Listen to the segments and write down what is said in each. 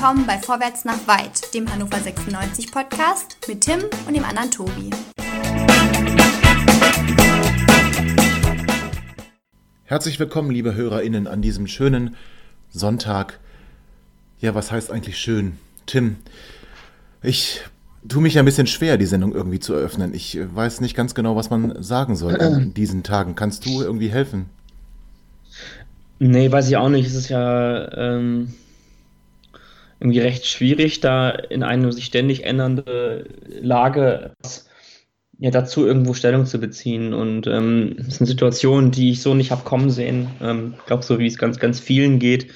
willkommen bei Vorwärts nach Weit, dem Hannover 96 Podcast mit Tim und dem anderen Tobi. Herzlich willkommen, liebe HörerInnen, an diesem schönen Sonntag. Ja, was heißt eigentlich schön? Tim, ich tue mich ein bisschen schwer, die Sendung irgendwie zu eröffnen. Ich weiß nicht ganz genau, was man sagen soll in diesen Tagen. Kannst du irgendwie helfen? Nee, weiß ich auch nicht. Es ist ja ähm, irgendwie recht schwierig, da in eine sich ständig ändernde Lage ja, dazu irgendwo Stellung zu beziehen. Und ähm, es sind Situationen, die ich so nicht habe kommen sehen. Ähm, ich glaube, so wie es ganz, ganz vielen geht.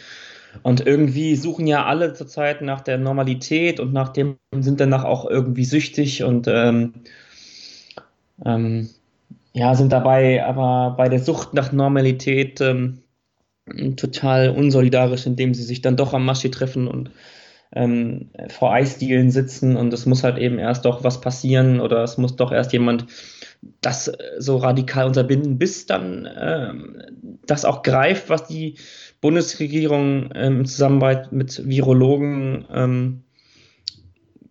Und irgendwie suchen ja alle zurzeit nach der Normalität und nach dem sind danach auch irgendwie süchtig und ähm, ähm, ja, sind dabei aber bei der Sucht nach Normalität ähm, total unsolidarisch, indem sie sich dann doch am Maschi treffen und ähm, vor Eisdielen sitzen und es muss halt eben erst doch was passieren oder es muss doch erst jemand das so radikal unterbinden, bis dann ähm, das auch greift, was die Bundesregierung ähm, in Zusammenarbeit mit Virologen ähm,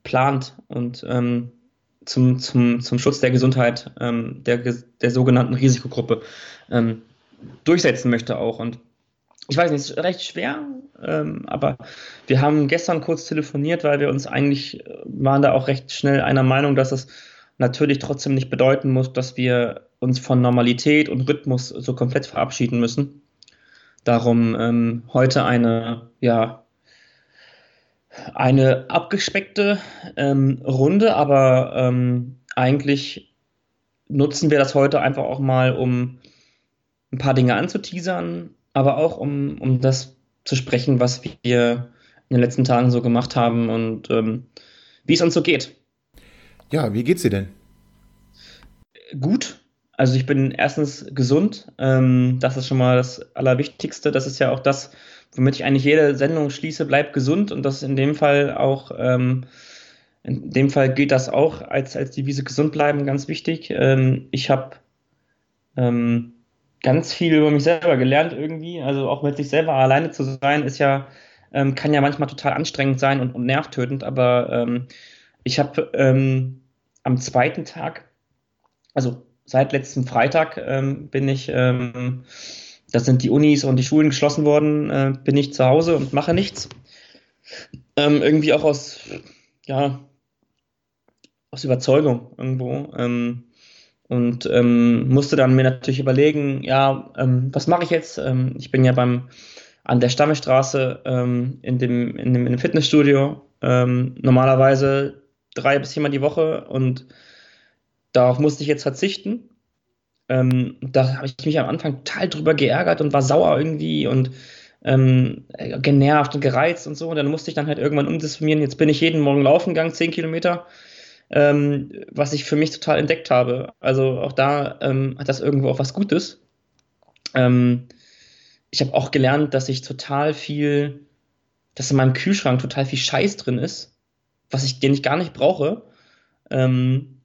plant und ähm, zum, zum, zum Schutz der Gesundheit ähm, der, der sogenannten Risikogruppe ähm, durchsetzen möchte auch. Und ich weiß nicht, es ist recht schwer, ähm, aber wir haben gestern kurz telefoniert, weil wir uns eigentlich äh, waren da auch recht schnell einer Meinung, dass es natürlich trotzdem nicht bedeuten muss, dass wir uns von Normalität und Rhythmus so komplett verabschieden müssen. Darum ähm, heute eine, ja, eine abgespeckte ähm, Runde, aber ähm, eigentlich nutzen wir das heute einfach auch mal, um ein paar Dinge anzuteasern, aber auch um, um das zu sprechen, was wir in den letzten Tagen so gemacht haben und ähm, wie es uns so geht. Ja, wie geht's dir denn? Gut, also ich bin erstens gesund. Ähm, das ist schon mal das Allerwichtigste. Das ist ja auch das, womit ich eigentlich jede Sendung schließe, bleib gesund. Und das ist in dem Fall auch, ähm, in dem Fall gilt das auch als, als Devise gesund bleiben, ganz wichtig. Ähm, ich habe ähm, ganz viel über mich selber gelernt irgendwie. Also auch mit sich selber alleine zu sein, ist ja, ähm, kann ja manchmal total anstrengend sein und, und nervtötend. Aber ähm, ich habe am zweiten Tag, also seit letztem Freitag ähm, bin ich, ähm, das sind die Unis und die Schulen geschlossen worden, äh, bin ich zu Hause und mache nichts. Ähm, irgendwie auch aus, ja, aus Überzeugung irgendwo. Ähm, und ähm, musste dann mir natürlich überlegen, ja, ähm, was mache ich jetzt? ich bin ja beim an der Stammestraße in, dem, in, dem, in dem Fitnessstudio normalerweise drei bis viermal die Woche und Darauf musste ich jetzt verzichten. Ähm, da habe ich mich am Anfang total drüber geärgert und war sauer irgendwie und ähm, genervt und gereizt und so. Und dann musste ich dann halt irgendwann umdisponieren. Jetzt bin ich jeden Morgen laufen gegangen, 10 Kilometer, ähm, was ich für mich total entdeckt habe. Also auch da ähm, hat das irgendwo auch was Gutes. Ähm, ich habe auch gelernt, dass ich total viel, dass in meinem Kühlschrank total viel Scheiß drin ist, was ich, den ich gar nicht brauche. Ähm,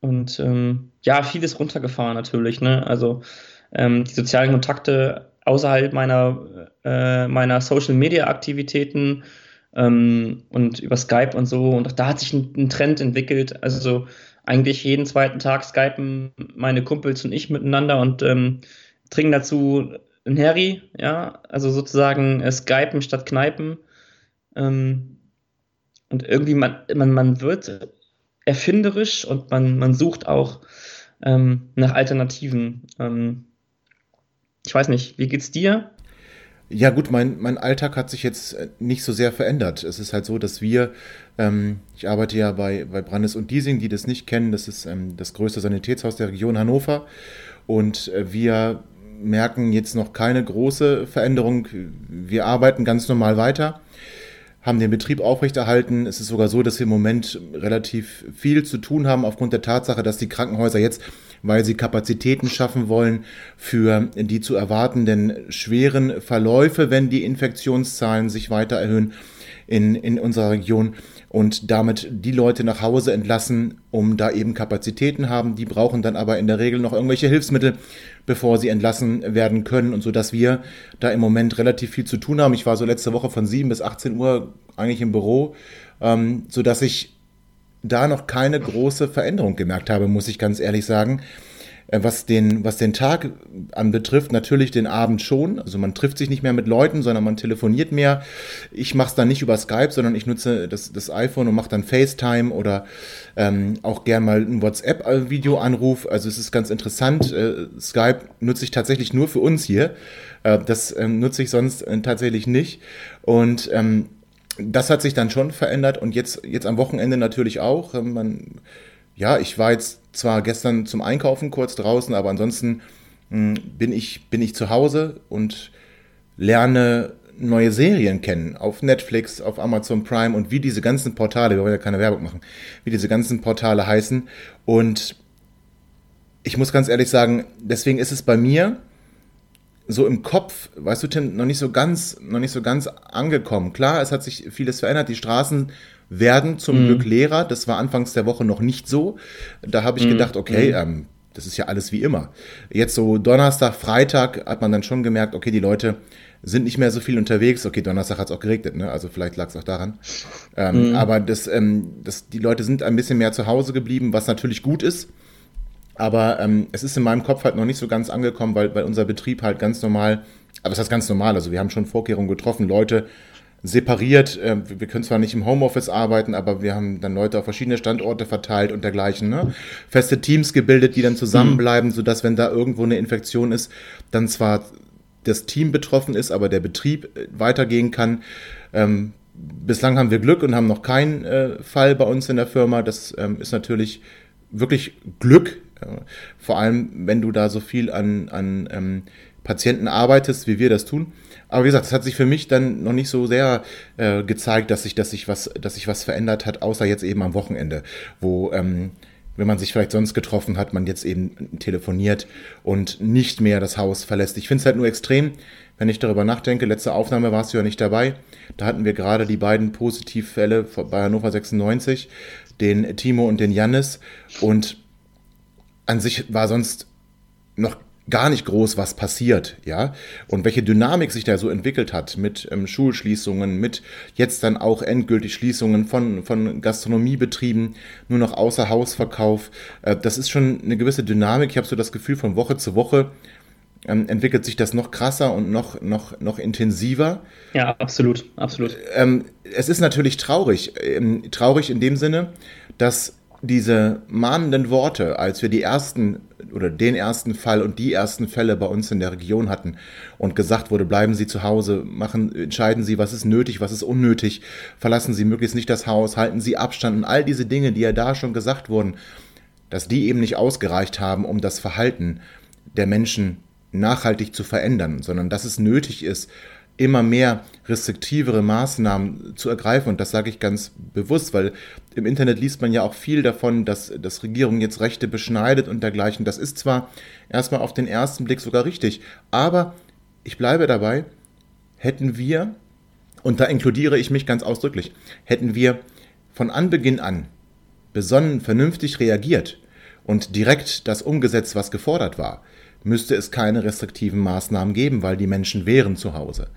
und ähm, ja, vieles runtergefahren natürlich. Ne? Also ähm, die sozialen Kontakte außerhalb meiner, äh, meiner Social-Media-Aktivitäten ähm, und über Skype und so. Und auch da hat sich ein, ein, Trend entwickelt. Also eigentlich jeden zweiten Tag skypen meine Kumpels und ich miteinander und ähm, trinken dazu ein Harry, ja, also sozusagen äh, Skypen statt Kneipen. Ähm, und irgendwie, man, man, man wird erfinderisch und man, man sucht auch ähm, nach Alternativen. Ähm, ich weiß nicht, wie geht's dir? Ja gut, mein, mein Alltag hat sich jetzt äh, nicht so sehr verändert. Es ist halt so, dass wir, ähm, ich arbeite ja bei, bei Brandes und Diesing, die das nicht kennen, das ist ähm, das größte Sanitätshaus der Region Hannover und äh, wir merken jetzt noch keine große Veränderung. Wir arbeiten ganz normal weiter haben den Betrieb aufrechterhalten. Es ist sogar so, dass wir im Moment relativ viel zu tun haben aufgrund der Tatsache, dass die Krankenhäuser jetzt, weil sie Kapazitäten schaffen wollen, für die zu erwartenden schweren Verläufe, wenn die Infektionszahlen sich weiter erhöhen in, in unserer Region, und damit die Leute nach Hause entlassen, um da eben Kapazitäten haben. Die brauchen dann aber in der Regel noch irgendwelche Hilfsmittel, bevor sie entlassen werden können und so, dass wir da im Moment relativ viel zu tun haben. Ich war so letzte Woche von 7 bis 18 Uhr eigentlich im Büro, ähm, so dass ich da noch keine große Veränderung gemerkt habe, muss ich ganz ehrlich sagen. Äh, was den, was den Tag anbetrifft, natürlich den Abend schon. Also man trifft sich nicht mehr mit Leuten, sondern man telefoniert mehr. Ich mache es dann nicht über Skype, sondern ich nutze das, das iPhone und mache dann FaceTime oder ähm, auch gern mal einen WhatsApp-Videoanruf. Also es ist ganz interessant. Äh, Skype nutze ich tatsächlich nur für uns hier. Äh, das ähm, nutze ich sonst äh, tatsächlich nicht. Und ähm, das hat sich dann schon verändert und jetzt, jetzt am Wochenende natürlich auch. Ähm, man ja, ich war jetzt zwar gestern zum Einkaufen kurz draußen, aber ansonsten mh, hm, bin, ich, bin ich zu Hause und lerne neue Serien kennen auf Netflix, auf Amazon Prime und wie diese ganzen Portale, wir wollen ja keine Werbung machen, wie diese ganzen Portale heißen. Und ich muss ganz ehrlich sagen, deswegen ist es bei mir so im Kopf, weißt du, Tim, noch nicht so ganz, noch nicht so ganz angekommen. Klar, es hat sich vieles verändert. Die Straßen werden zum mhm. Glück leerer. Das war anfangs der Woche noch nicht so. Da habe ich mhm. gedacht, okay, mhm. ähm, das ist ja alles wie immer. Jetzt so Donnerstag, Freitag hat man dann schon gemerkt, okay, die Leute sind nicht mehr so viel unterwegs. Okay, Donnerstag hat es auch geregnet, ne? also vielleicht lag es auch daran. Ähm, mhm. Aber das, ähm, das, die Leute sind ein bisschen mehr zu Hause geblieben, was natürlich gut ist. Aber ähm, es ist in meinem Kopf halt noch nicht so ganz angekommen, weil, weil unser Betrieb halt ganz normal, aber es ist ganz normal, also wir haben schon Vorkehrungen getroffen, Leute separiert. Äh, wir können zwar nicht im Homeoffice arbeiten, aber wir haben dann Leute auf verschiedene Standorte verteilt und dergleichen. Ne? Feste Teams gebildet, die dann zusammenbleiben, mhm. sodass, wenn da irgendwo eine Infektion ist, dann zwar das Team betroffen ist, aber der Betrieb äh, weitergehen kann. Ähm, bislang haben wir Glück und haben noch keinen äh, Fall bei uns in der Firma. Das ähm, ist natürlich wirklich Glück, äh, vor allem wenn du da so viel an, an ähm, Patienten arbeitest, wie wir das tun. Aber wie gesagt, es hat sich für mich dann noch nicht so sehr äh, gezeigt, dass sich, dass sich was, dass sich was verändert hat, außer jetzt eben am Wochenende, wo ähm, wenn man sich vielleicht sonst getroffen hat, man jetzt eben telefoniert und nicht mehr das Haus verlässt. Ich finde es halt nur extrem, wenn ich darüber nachdenke. Letzte Aufnahme warst du ja nicht dabei. Da hatten wir gerade die beiden Positivfälle bei Hannover 96, den Timo und den Jannis. Und an sich war sonst noch gar nicht groß was passiert, ja. Und welche Dynamik sich da so entwickelt hat mit ähm, Schulschließungen, mit jetzt dann auch endgültig Schließungen von, von Gastronomiebetrieben, nur noch Außerhausverkauf. Äh, das ist schon eine gewisse Dynamik. Ich habe so das Gefühl, von Woche zu Woche ähm, entwickelt sich das noch krasser und noch, noch, noch intensiver. Ja, absolut, absolut. Ähm, es ist natürlich traurig. Ähm, traurig in dem Sinne, dass diese mahnenden Worte, als wir die ersten oder den ersten Fall und die ersten Fälle bei uns in der Region hatten und gesagt wurde, bleiben Sie zu Hause, machen, entscheiden Sie, was ist nötig, was ist unnötig, verlassen Sie möglichst nicht das Haus, halten Sie Abstand und all diese Dinge, die ja da schon gesagt wurden, dass die eben nicht ausgereicht haben, um das Verhalten der Menschen nachhaltig zu verändern, sondern dass es nötig ist, immer mehr restriktivere Maßnahmen zu ergreifen. Und das sage ich ganz bewusst, weil im Internet liest man ja auch viel davon, dass, dass Regierung jetzt Rechte beschneidet und dergleichen. Das ist zwar erstmal auf den ersten Blick sogar richtig, aber ich bleibe dabei, hätten wir, und da inkludiere ich mich ganz ausdrücklich, hätten wir von Anbeginn an besonnen, vernünftig reagiert und direkt das umgesetzt, was gefordert war, müsste es keine restriktiven Maßnahmen geben, weil die Menschen wären zu Hause.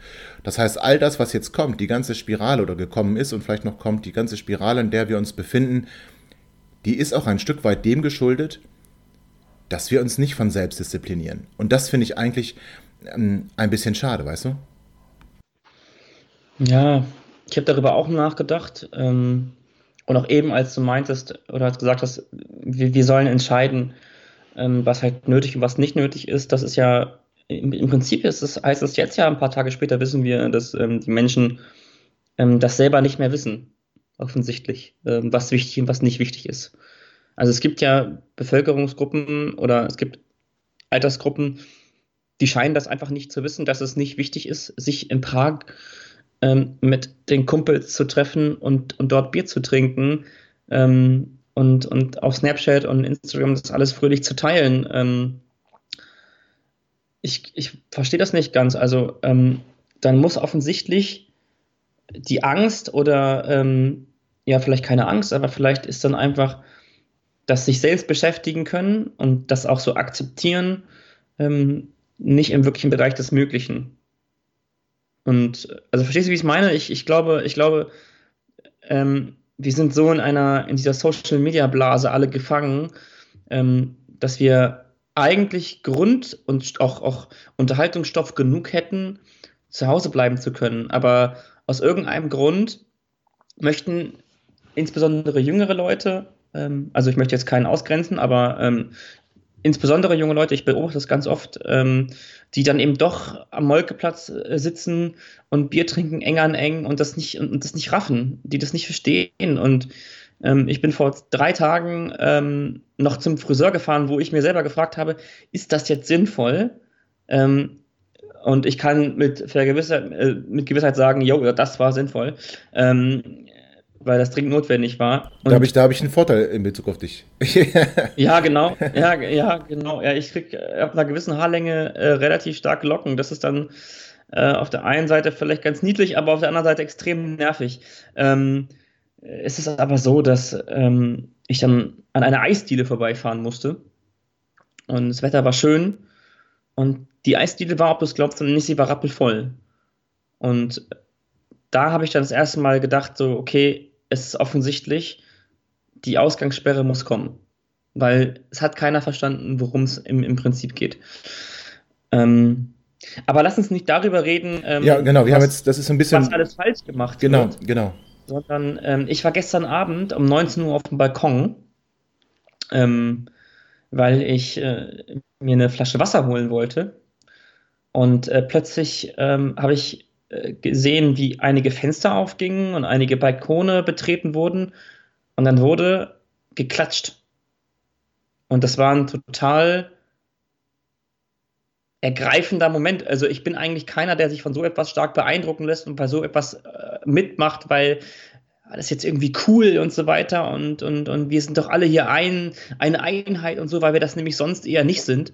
Das heißt, all das, was jetzt kommt, die ganze Spirale oder gekommen ist und vielleicht noch kommt, die ganze Spirale, in der wir uns befinden, die ist auch ein Stück weit dem geschuldet, dass wir uns nicht von selbst disziplinieren. Und das finde ich eigentlich ähm, ein bisschen schade, weißt du? Ja, ich habe darüber auch nachgedacht. Ähm, und auch eben, als du meintest oder hast gesagt hast, wir, wir sollen entscheiden, ähm, was halt nötig und was nicht nötig ist. Das ist ja im, im Prinzip ist es, heißt es jetzt ja, ein paar Tage später wissen wir, dass ähm, die Menschen ähm, das selber nicht mehr wissen, offensichtlich, ähm, was wichtig und was nicht wichtig ist. Also es gibt ja Bevölkerungsgruppen oder es gibt Altersgruppen, die scheinen das einfach nicht zu wissen, dass es nicht wichtig ist, sich in Prag ähm, mit den Kumpels zu treffen und, und dort Bier zu trinken, ähm, und, und auf Snapchat und Instagram das alles fröhlich zu teilen. Ähm, ich ich verstehe das nicht ganz. Also ähm, dann muss offensichtlich die Angst oder ähm, ja, vielleicht keine Angst, aber vielleicht ist dann einfach das sich selbst beschäftigen können und das auch so akzeptieren, ähm, nicht im wirklichen Bereich des Möglichen. Und also verstehst du, wie ich es meine? Ich, ich glaube, ich glaube, ähm, wir sind so in einer, in dieser Social Media Blase alle gefangen, ähm, dass wir eigentlich Grund und auch, auch Unterhaltungsstoff genug hätten, zu Hause bleiben zu können. Aber aus irgendeinem Grund möchten insbesondere jüngere Leute, ähm, also ich möchte jetzt keinen ausgrenzen, aber ähm, insbesondere junge Leute, ich beobachte das ganz oft, ähm, die dann eben doch am Molkeplatz äh, sitzen und Bier trinken eng an eng und das nicht und das nicht raffen, die das nicht verstehen. Und ähm, ich bin vor drei Tagen ähm, noch zum Friseur gefahren, wo ich mir selber gefragt habe, ist das jetzt sinnvoll? Ähm, und ich kann mit, Gewissheit, äh, mit Gewissheit sagen, jo, das war sinnvoll. Ähm, weil das dringend notwendig war. Und da habe ich, hab ich einen Vorteil in Bezug auf dich. ja, genau. Ja, ja, genau. Ja, ich kriege äh, ab einer gewissen Haarlänge äh, relativ starke Locken. Das ist dann äh, auf der einen Seite vielleicht ganz niedlich, aber auf der anderen Seite extrem nervig. Ähm, es ist aber so, dass ähm, ich dann an einer Eisdiele vorbeifahren musste. Und das Wetter war schön. Und die Eisdiele war, ob du es glaubst oder nicht, sie war rappelvoll. Und da habe ich dann das erste Mal gedacht, so, okay, es ist offensichtlich, die Ausgangssperre muss kommen. Weil es hat keiner verstanden, worum es im, im Prinzip geht. Ähm, aber lass uns nicht darüber reden. Ähm, ja, genau, wir was, haben jetzt, das ist ein bisschen. Was alles falsch gemacht genau, wird. Genau, genau. Sondern ähm, ich war gestern Abend um 19 Uhr auf dem Balkon, ähm, weil ich äh, mir eine Flasche Wasser holen wollte. Und äh, plötzlich ähm, habe ich gesehen, wie einige Fenster aufgingen und einige Balkone betreten wurden. Und dann wurde geklatscht. Und das war ein total ergreifender Moment. Also ich bin eigentlich keiner, der sich von so etwas stark beeindrucken lässt und bei so etwas äh, mitmacht, weil das ist jetzt irgendwie cool und so weiter und, und, und wir sind doch alle hier ein, eine Einheit und so, weil wir das nämlich sonst eher nicht sind.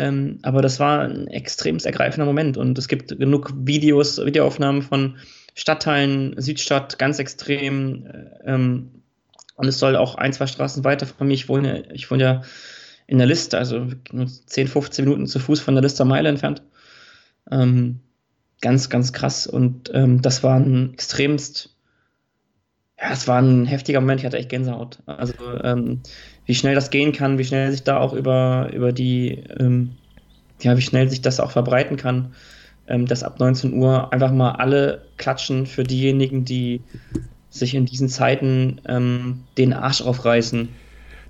Ähm, aber das war ein extrem ergreifender Moment und es gibt genug Videos, Videoaufnahmen von Stadtteilen, Südstadt, ganz extrem. Äh, ähm, und es soll auch ein, zwei Straßen weiter von mir, ich wohne, ich wohne ja in der Liste, also nur 10, 15 Minuten zu Fuß von der Lister Meile entfernt. Ähm, ganz, ganz krass. Und ähm, das war ein extremst, ja, es war ein heftiger Moment, ich hatte echt Gänsehaut. Also ähm, wie schnell das gehen kann, wie schnell sich da auch über, über die, ähm, ja, wie schnell sich das auch verbreiten kann, ähm, dass ab 19 Uhr einfach mal alle klatschen für diejenigen, die sich in diesen Zeiten ähm, den Arsch aufreißen.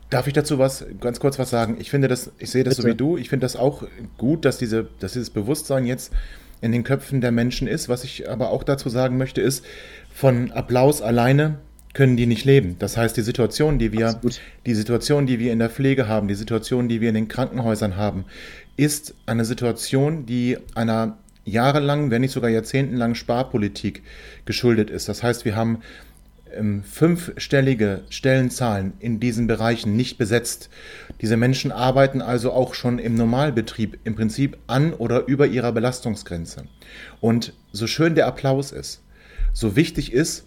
Darf ich dazu was, ganz kurz was sagen? Ich finde das, ich sehe das Bitte. so wie du, ich finde das auch gut, dass, diese, dass dieses Bewusstsein jetzt in den Köpfen der Menschen ist. Was ich aber auch dazu sagen möchte, ist, von Applaus alleine können die nicht leben. Das heißt, die Situation, die wir, Absolut. die Situation, die wir in der Pflege haben, die Situation, die wir in den Krankenhäusern haben, ist eine Situation, die einer jahrelangen, wenn nicht sogar jahrzehntelangen Sparpolitik geschuldet ist. Das heißt, wir haben ähm, fünfstellige Stellenzahlen in diesen Bereichen nicht besetzt. Diese Menschen arbeiten also auch schon im Normalbetrieb im Prinzip an oder über ihrer Belastungsgrenze. Und so schön der Applaus ist, so wichtig ist,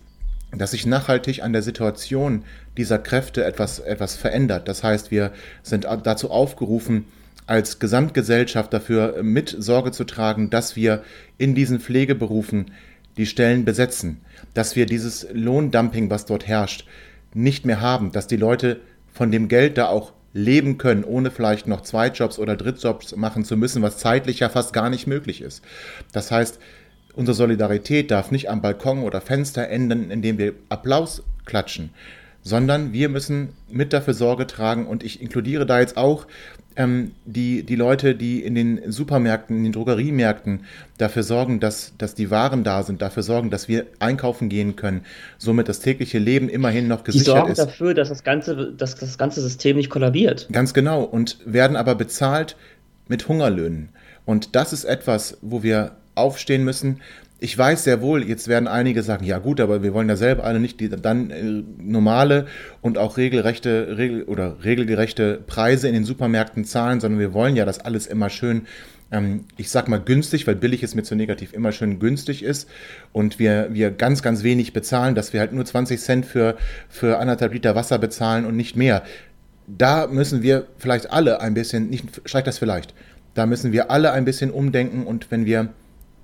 dass sich nachhaltig an der Situation dieser Kräfte etwas, etwas verändert. Das heißt, wir sind dazu aufgerufen, als Gesamtgesellschaft dafür mit Sorge zu tragen, dass wir in diesen Pflegeberufen die Stellen besetzen, dass wir dieses Lohndumping, was dort herrscht, nicht mehr haben, dass die Leute von dem Geld da auch leben können, ohne vielleicht noch Zweitjobs oder Drittjobs machen zu müssen, was zeitlich ja fast gar nicht möglich ist. Das heißt, Unsere Solidarität darf nicht am Balkon oder Fenster enden, indem wir Applaus klatschen, sondern wir müssen mit dafür Sorge tragen und ich inkludiere da jetzt auch ähm, die, die Leute, die in den Supermärkten, in den Drogeriemärkten dafür sorgen, dass, dass die Waren da sind, dafür sorgen, dass wir einkaufen gehen können, somit das tägliche Leben immerhin noch gesichert ist. Die sorgen ist. dafür, dass das, ganze, dass das ganze System nicht kollabiert. Ganz genau und werden aber bezahlt mit Hungerlöhnen. Und das ist etwas, wo wir aufstehen müssen. Ich weiß sehr wohl, jetzt werden einige sagen, ja gut, aber wir wollen ja selber alle nicht die dann äh, normale und auch regelrechte regel, oder regelgerechte Preise in den Supermärkten zahlen, sondern wir wollen ja, dass alles immer schön ähm, ich sag mal günstig, weil billig ist mir zu negativ, immer schön günstig ist und wir, wir ganz, ganz wenig bezahlen, dass wir halt nur 20 Cent für, für anderthalb Liter Wasser bezahlen und nicht mehr. Da müssen wir vielleicht alle ein bisschen, nicht, steigt das vielleicht, da müssen wir alle ein bisschen umdenken und wenn wir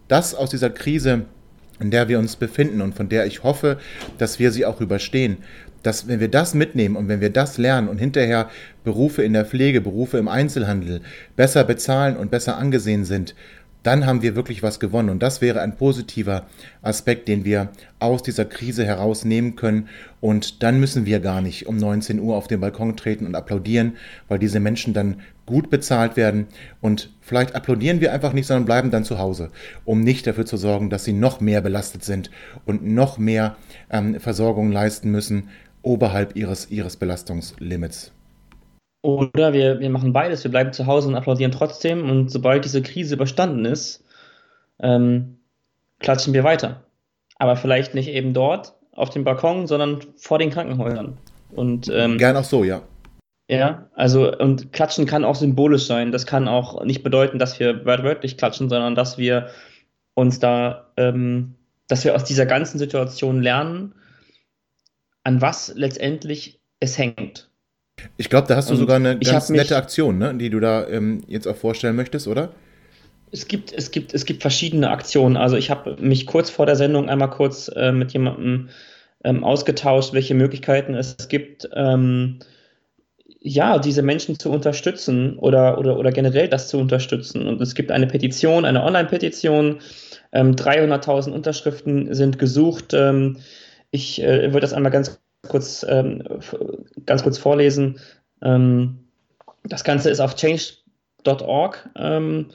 das aus dieser Krise, in der wir uns befinden und von der ich hoffe, dass wir sie auch überstehen, dass wenn wir das mitnehmen und wenn wir das lernen und hinterher Berufe in der Pflege, Berufe im Einzelhandel besser bezahlen und besser angesehen sind, dann haben wir wirklich was gewonnen. Und das wäre ein positiver Aspekt, den wir aus dieser Krise herausnehmen können. Und dann müssen wir gar nicht um 19 Uhr auf den Balkon treten und applaudieren, weil diese Menschen dann gut bezahlt werden. Und vielleicht applaudieren wir einfach nicht, sondern bleiben dann zu Hause, um nicht dafür zu sorgen, dass sie noch mehr belastet sind und noch mehr ähm, Versorgung leisten müssen, oberhalb ihres, ihres Belastungslimits. Oder wir, wir machen beides, wir bleiben zu Hause und applaudieren trotzdem und sobald diese Krise überstanden ist, ähm, klatschen wir weiter. Aber vielleicht nicht eben dort auf dem Balkon, sondern vor den Krankenhäusern. Und, ähm, Gern auch so, ja. Ja, also und klatschen kann auch symbolisch sein. Das kann auch nicht bedeuten, dass wir wörtlich klatschen, sondern dass wir uns da, ähm, dass wir aus dieser ganzen Situation lernen an was letztendlich es hängt. Ich glaube, da hast du und sogar eine ganz nette Aktion, ne, die du da ähm, jetzt auch vorstellen möchtest, oder? Es gibt, es gibt, es gibt verschiedene Aktionen. Also ich habe mich kurz vor der Sendung einmal kurz äh, mit jemandem ähm, ausgetauscht, welche Möglichkeiten es gibt, ähm, ja, diese Menschen zu unterstützen oder, oder, oder generell das zu unterstützen. Und es gibt eine Petition, eine Online-Petition. 300.000 ähm, Unterschriften sind gesucht. Ähm, ich äh, würde das einmal ganz kurz, ähm, ganz kurz vorlesen. Ähm, das Ganze ist auf change.org. Ähm,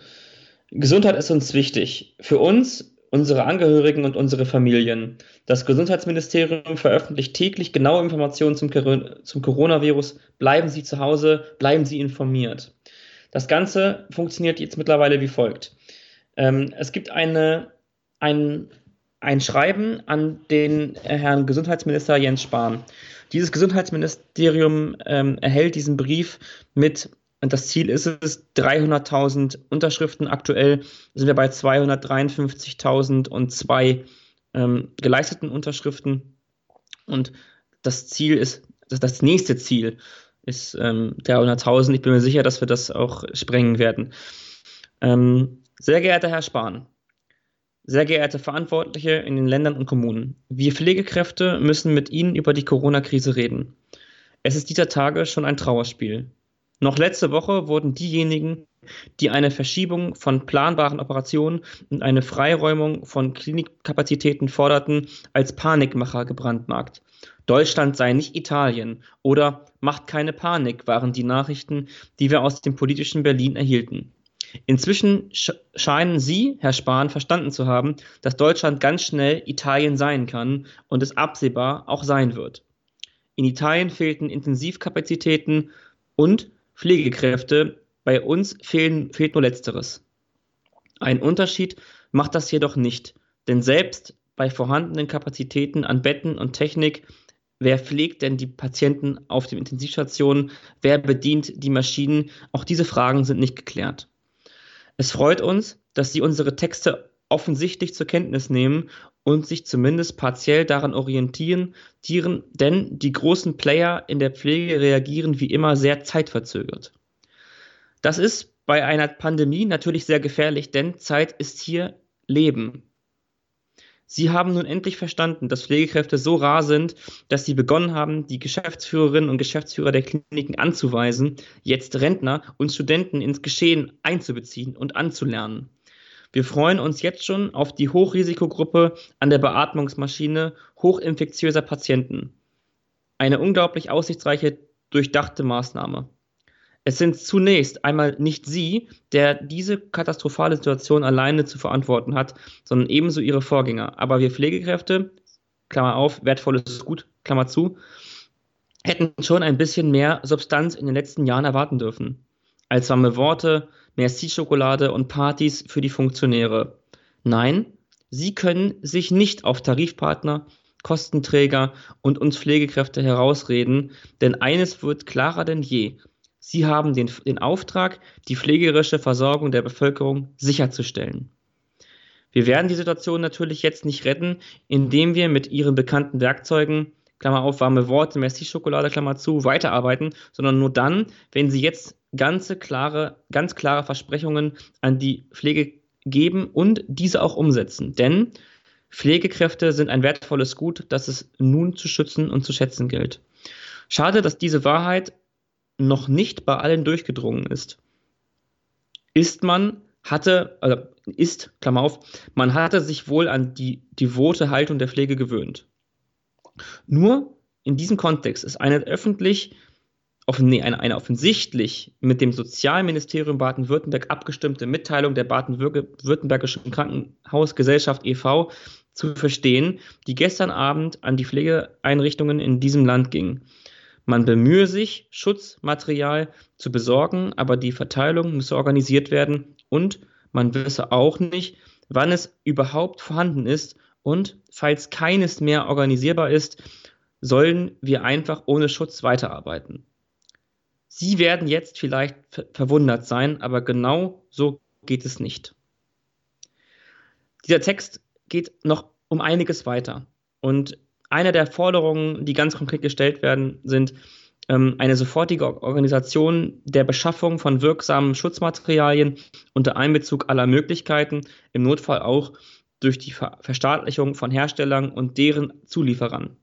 Gesundheit ist uns wichtig. Für uns, unsere Angehörigen und unsere Familien. Das Gesundheitsministerium veröffentlicht täglich genaue Informationen zum, zum Coronavirus. Bleiben Sie zu Hause, bleiben Sie informiert. Das Ganze funktioniert jetzt mittlerweile wie folgt. Ähm, es gibt eine, ein ein Schreiben an den Herrn Gesundheitsminister Jens Spahn. Dieses Gesundheitsministerium ähm, erhält diesen Brief mit, und das Ziel ist es, 300.000 Unterschriften. Aktuell sind wir bei 253.002 ähm, geleisteten Unterschriften. Und das Ziel ist, das, das nächste Ziel ist ähm, 300.000. Ich bin mir sicher, dass wir das auch sprengen werden. Ähm, sehr geehrter Herr Spahn, sehr geehrte Verantwortliche in den Ländern und Kommunen, wir Pflegekräfte müssen mit Ihnen über die Corona-Krise reden. Es ist dieser Tage schon ein Trauerspiel. Noch letzte Woche wurden diejenigen, die eine Verschiebung von planbaren Operationen und eine Freiräumung von Klinikkapazitäten forderten, als Panikmacher gebrandmarkt. Deutschland sei nicht Italien oder macht keine Panik waren die Nachrichten, die wir aus dem politischen Berlin erhielten. Inzwischen scheinen Sie, Herr Spahn, verstanden zu haben, dass Deutschland ganz schnell Italien sein kann und es absehbar auch sein wird. In Italien fehlten Intensivkapazitäten und Pflegekräfte. Bei uns fehlen, fehlt nur Letzteres. Ein Unterschied macht das jedoch nicht, denn selbst bei vorhandenen Kapazitäten an Betten und Technik Wer pflegt denn die Patienten auf den Intensivstationen? Wer bedient die Maschinen? Auch diese Fragen sind nicht geklärt. Es freut uns, dass Sie unsere Texte offensichtlich zur Kenntnis nehmen und sich zumindest partiell daran orientieren, denn die großen Player in der Pflege reagieren wie immer sehr zeitverzögert. Das ist bei einer Pandemie natürlich sehr gefährlich, denn Zeit ist hier Leben. Sie haben nun endlich verstanden, dass Pflegekräfte so rar sind, dass sie begonnen haben, die Geschäftsführerinnen und Geschäftsführer der Kliniken anzuweisen, jetzt Rentner und Studenten ins Geschehen einzubeziehen und anzulernen. Wir freuen uns jetzt schon auf die Hochrisikogruppe an der Beatmungsmaschine hochinfektiöser Patienten. Eine unglaublich aussichtsreiche, durchdachte Maßnahme. Es sind zunächst einmal nicht Sie, der diese katastrophale Situation alleine zu verantworten hat, sondern ebenso Ihre Vorgänger. Aber wir Pflegekräfte, Klammer auf, wertvolles Gut, Klammer zu, hätten schon ein bisschen mehr Substanz in den letzten Jahren erwarten dürfen. Als warme Worte, Merci-Schokolade und Partys für die Funktionäre. Nein, Sie können sich nicht auf Tarifpartner, Kostenträger und uns Pflegekräfte herausreden, denn eines wird klarer denn je. Sie haben den, den Auftrag, die pflegerische Versorgung der Bevölkerung sicherzustellen. Wir werden die Situation natürlich jetzt nicht retten, indem wir mit ihren bekannten Werkzeugen, Klammer auf, warme Worte, Messi-Schokolade, Klammer zu, weiterarbeiten, sondern nur dann, wenn sie jetzt ganze klare, ganz klare Versprechungen an die Pflege geben und diese auch umsetzen. Denn Pflegekräfte sind ein wertvolles Gut, das es nun zu schützen und zu schätzen gilt. Schade, dass diese Wahrheit noch nicht bei allen durchgedrungen ist. Ist man, hatte, also ist, Klammer auf, man hatte sich wohl an die devote Haltung der Pflege gewöhnt. Nur in diesem Kontext ist eine öffentlich, offen, nee, eine, eine offensichtlich mit dem Sozialministerium Baden-Württemberg abgestimmte Mitteilung der Baden-Württembergischen Krankenhausgesellschaft e.V. zu verstehen, die gestern Abend an die Pflegeeinrichtungen in diesem Land ging. Man bemühe sich, Schutzmaterial zu besorgen, aber die Verteilung müsse organisiert werden und man wisse auch nicht, wann es überhaupt vorhanden ist und falls keines mehr organisierbar ist, sollen wir einfach ohne Schutz weiterarbeiten. Sie werden jetzt vielleicht verwundert sein, aber genau so geht es nicht. Dieser Text geht noch um einiges weiter. Und eine der Forderungen, die ganz konkret gestellt werden, sind ähm, eine sofortige Organisation der Beschaffung von wirksamen Schutzmaterialien unter Einbezug aller Möglichkeiten, im Notfall auch durch die Ver Verstaatlichung von Herstellern und deren Zulieferern.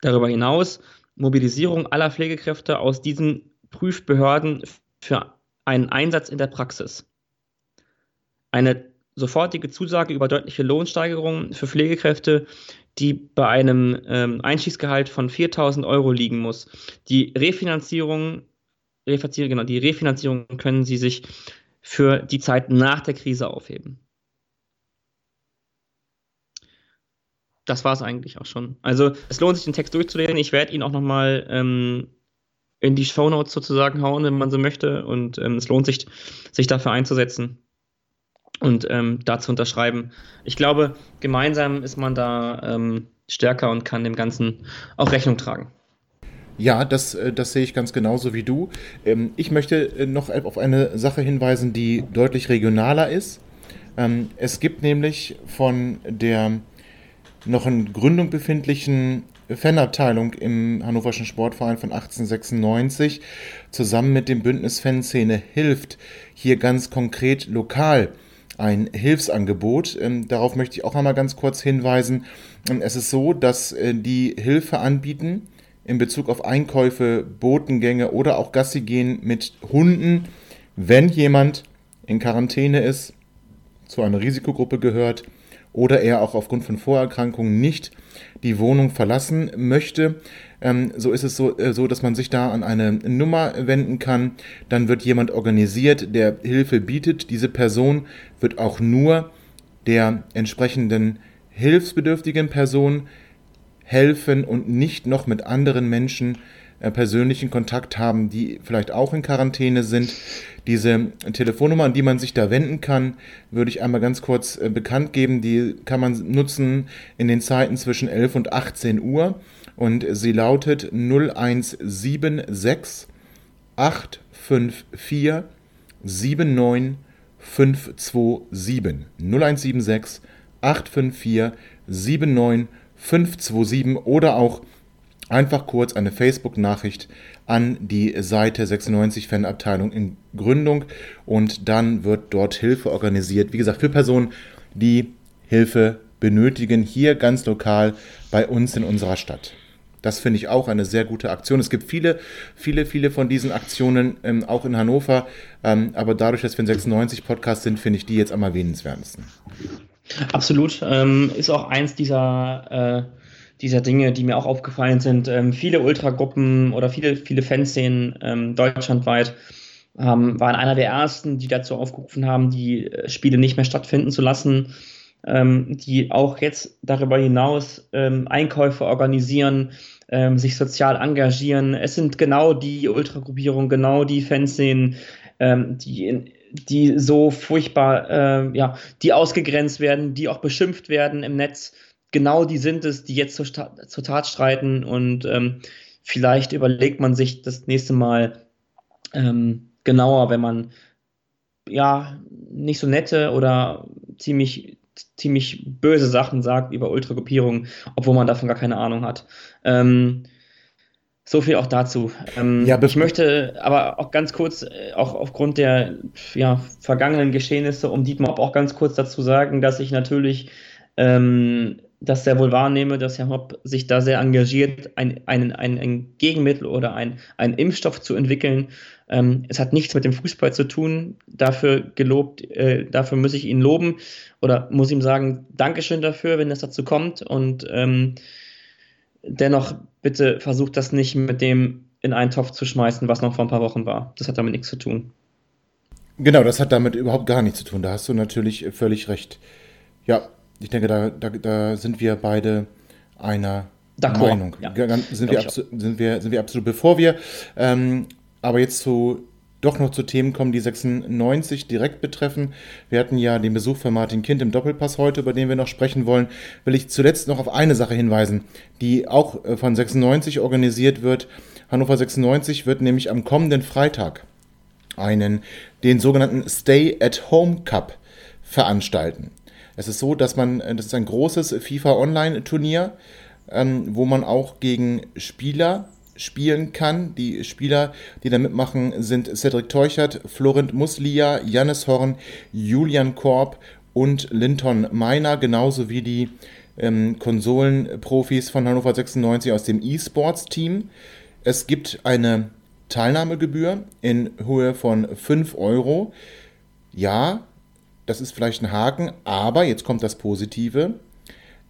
Darüber hinaus Mobilisierung aller Pflegekräfte aus diesen Prüfbehörden für einen Einsatz in der Praxis. Eine sofortige Zusage über deutliche Lohnsteigerungen für Pflegekräfte, die bei einem ähm, Einstiegsgehalt von 4000 Euro liegen muss. Die Refinanzierung, Refinanzierung, genau, die Refinanzierung können Sie sich für die Zeit nach der Krise aufheben. Das war es eigentlich auch schon. Also es lohnt sich, den Text durchzulesen. Ich werde ihn auch nochmal ähm, in die Shownotes sozusagen hauen, wenn man so möchte. Und ähm, es lohnt sich, sich dafür einzusetzen und ähm, da zu unterschreiben. Ich glaube, gemeinsam ist man da ähm, stärker und kann dem Ganzen auch Rechnung tragen. Ja, das, äh, das sehe ich ganz genauso wie du. Ähm, ich möchte äh, noch auf eine Sache hinweisen, die deutlich regionaler ist. Ähm, es gibt nämlich von der noch in Gründung befindlichen Fanabteilung im Hannoverschen Sportverein von 1896 zusammen mit dem Bündnis Fanszene hilft hier ganz konkret lokal ein Hilfsangebot. Ähm, darauf möchte ich auch einmal ganz kurz hinweisen. Ähm, es ist so, dass äh, die Hilfe anbieten in Bezug auf Einkäufe, Botengänge oder auch Gassi mit Hunden, wenn jemand in Quarantäne ist, zu einer Risikogruppe gehört oder er auch aufgrund von Vorerkrankungen nicht die Wohnung verlassen möchte. Ähm, so ist es so, äh, so, dass man sich da an eine Nummer wenden kann. Dann wird jemand organisiert, der Hilfe bietet. Diese Person wird auch nur der entsprechenden hilfsbedürftigen Person helfen und nicht noch mit anderen Menschen persönlichen Kontakt haben, die vielleicht auch in Quarantäne sind. Diese Telefonnummer, an die man sich da wenden kann, würde ich einmal ganz kurz äh, bekannt geben. Die kann man nutzen in den Zeiten zwischen 11 und 18 Uhr und sie lautet 0176 854 79527 0176 854 79527 oder auch einfach kurz eine Facebook-Nachricht an die Seite 96 Fanabteilung in Gründung und dann wird dort Hilfe organisiert. Wie gesagt, für Personen, die Hilfe benötigen, hier ganz lokal bei uns in unserer Stadt. Das finde ich auch eine sehr gute Aktion. Es gibt viele, viele, viele von diesen Aktionen ähm, auch in Hannover. Ähm, aber dadurch, dass wir ein 96 Podcast sind, finde ich die jetzt am erwähnenswertesten. Absolut. Ähm, ist auch eins dieser äh, dieser Dinge, die mir auch aufgefallen sind. Ähm, viele Ultragruppen oder viele, viele Fanszenen ähm, deutschlandweit ähm, waren einer der ersten, die dazu aufgerufen haben, die äh, Spiele nicht mehr stattfinden zu lassen, ähm, die auch jetzt darüber hinaus ähm, Einkäufe organisieren, ähm, sich sozial engagieren. Es sind genau die Ultragruppierungen, genau die Fanszenen, die in, die so furchtbar, äh, ja, die ausgegrenzt werden, die auch beschimpft werden im Netz, genau die sind es, die jetzt zur, zur Tat streiten und ähm, vielleicht überlegt man sich das nächste Mal ähm, genauer, wenn man ja nicht so nette oder ziemlich ziemlich böse Sachen sagt über Ultragruppierungen, obwohl man davon gar keine Ahnung hat. Ähm, so viel auch dazu. Ähm, ja, ich möchte aber auch ganz kurz, äh, auch aufgrund der ja, vergangenen Geschehnisse um Dietmar auch ganz kurz dazu sagen, dass ich natürlich ähm, das sehr wohl wahrnehme, dass Herr Hopp sich da sehr engagiert, ein, ein, ein, ein Gegenmittel oder ein, einen Impfstoff zu entwickeln. Ähm, es hat nichts mit dem Fußball zu tun. Dafür gelobt, äh, dafür muss ich ihn loben oder muss ihm sagen, Dankeschön dafür, wenn es dazu kommt. Und ähm, dennoch bitte versucht das nicht mit dem in einen Topf zu schmeißen, was noch vor ein paar Wochen war. Das hat damit nichts zu tun. Genau, das hat damit überhaupt gar nichts zu tun. Da hast du natürlich völlig recht. Ja, ich denke, da, da, da sind wir beide einer Meinung. Ja. Sind, wir sind, wir, sind wir absolut. Bevor wir ähm, aber jetzt zu doch noch zu Themen kommen, die 96 direkt betreffen. Wir hatten ja den Besuch von Martin Kind im Doppelpass heute, über den wir noch sprechen wollen. Will ich zuletzt noch auf eine Sache hinweisen, die auch äh, von 96 organisiert wird. Hannover 96 wird nämlich am kommenden Freitag einen, den sogenannten Stay at Home Cup veranstalten. Es ist so, dass man, äh, das ist ein großes FIFA Online Turnier, ähm, wo man auch gegen Spieler spielen kann. Die Spieler, die da mitmachen, sind Cedric Teuchert, Florent Muslia, Jannis Horn, Julian Korb und Linton Meiner, genauso wie die ähm, Konsolenprofis von Hannover 96 aus dem E-Sports-Team. Es gibt eine Teilnahmegebühr in Höhe von 5 Euro. Ja, das ist vielleicht ein Haken, aber jetzt kommt das Positive.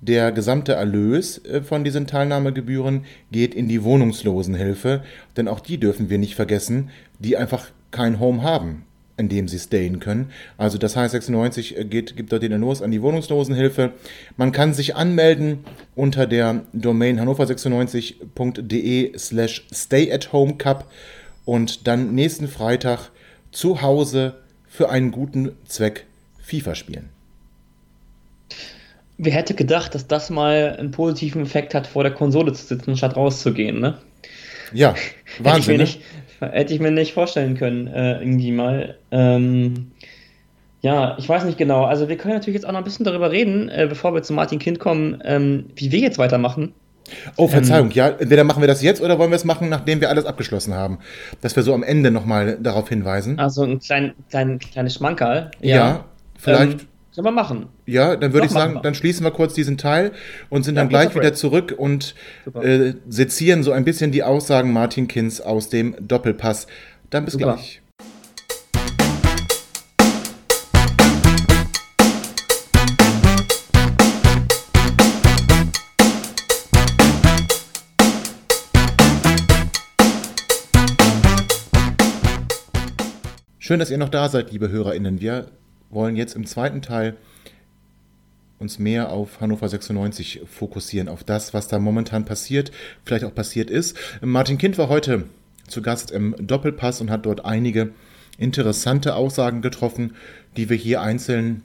Der gesamte Erlös äh, von diesen Teilnahmegebühren geht in die Wohnungslosenhilfe, denn auch die dürfen wir nicht vergessen, die einfach kein Home haben, in dem sie stayen können. Also das heißt 96 äh, geht, gibt dort den Erlös an die Wohnungslosenhilfe. Man kann sich anmelden unter der Domain hannover96.de slash stay-at-home-cup und dann nächsten Freitag zu Hause für einen guten Zweck FIFA spielen. Wer hätte gedacht, dass das mal einen positiven Effekt hat, vor der Konsole zu sitzen, statt rauszugehen, ne? Ja, Wahnsinn. hätte, ich mir ne? nicht, hätte ich mir nicht vorstellen können, äh, irgendwie mal. Ähm, ja, ich weiß nicht genau. Also wir können natürlich jetzt auch noch ein bisschen darüber reden, äh, bevor wir zu Martin Kind kommen, ähm, wie wir jetzt weitermachen. Oh, Verzeihung, ähm, ja, entweder machen wir das jetzt oder wollen wir es machen, nachdem wir alles abgeschlossen haben. Dass wir so am Ende nochmal darauf hinweisen. Also ein klein, klein, kleines Schmankerl. Ja, ja vielleicht. Ähm, können wir machen. Ja, dann würde ich sagen, wir. dann schließen wir kurz diesen Teil und sind ja, dann gleich wieder zurück und äh, sezieren so ein bisschen die Aussagen Martin Kins aus dem Doppelpass. Dann bis Super. gleich. Schön, dass ihr noch da seid, liebe HörerInnen. Wir wollen jetzt im zweiten Teil uns mehr auf Hannover 96 fokussieren, auf das, was da momentan passiert, vielleicht auch passiert ist. Martin Kind war heute zu Gast im Doppelpass und hat dort einige interessante Aussagen getroffen, die wir hier einzeln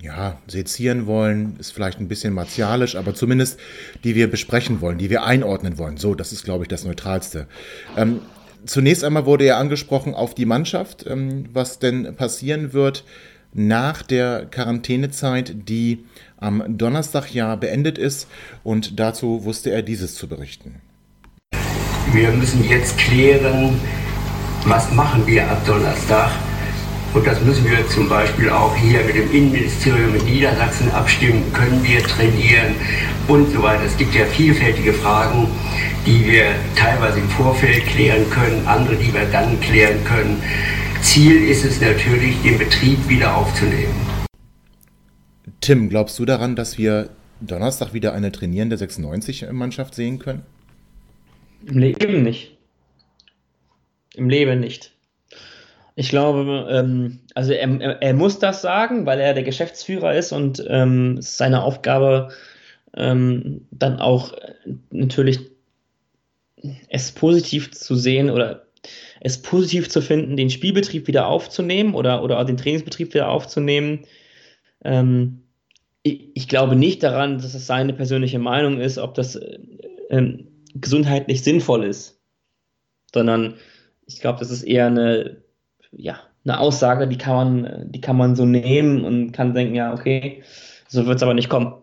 ja, sezieren wollen, ist vielleicht ein bisschen martialisch, aber zumindest die wir besprechen wollen, die wir einordnen wollen. So, das ist, glaube ich, das Neutralste. Ähm, zunächst einmal wurde ja angesprochen auf die Mannschaft, ähm, was denn passieren wird nach der Quarantänezeit, die am Donnerstag ja beendet ist. Und dazu wusste er dieses zu berichten. Wir müssen jetzt klären, was machen wir ab Donnerstag. Und das müssen wir zum Beispiel auch hier mit dem Innenministerium in Niedersachsen abstimmen. Können wir trainieren und so weiter. Es gibt ja vielfältige Fragen, die wir teilweise im Vorfeld klären können, andere, die wir dann klären können. Ziel ist es natürlich, den Betrieb wieder aufzunehmen. Tim, glaubst du daran, dass wir Donnerstag wieder eine trainierende 96-Mannschaft sehen können? Im Leben nicht. Im Leben nicht. Ich glaube, ähm, also er, er, muss das sagen, weil er der Geschäftsführer ist und ähm, seine Aufgabe ähm, dann auch äh, natürlich es positiv zu sehen oder es positiv zu finden, den Spielbetrieb wieder aufzunehmen oder, oder den Trainingsbetrieb wieder aufzunehmen. Ähm, ich, ich, glaube nicht daran, dass es seine persönliche Meinung ist, ob das äh, gesundheitlich sinnvoll ist, sondern ich glaube, das ist eher eine, ja, eine Aussage, die kann man, die kann man so nehmen und kann denken, ja, okay, so wird es aber nicht kommen.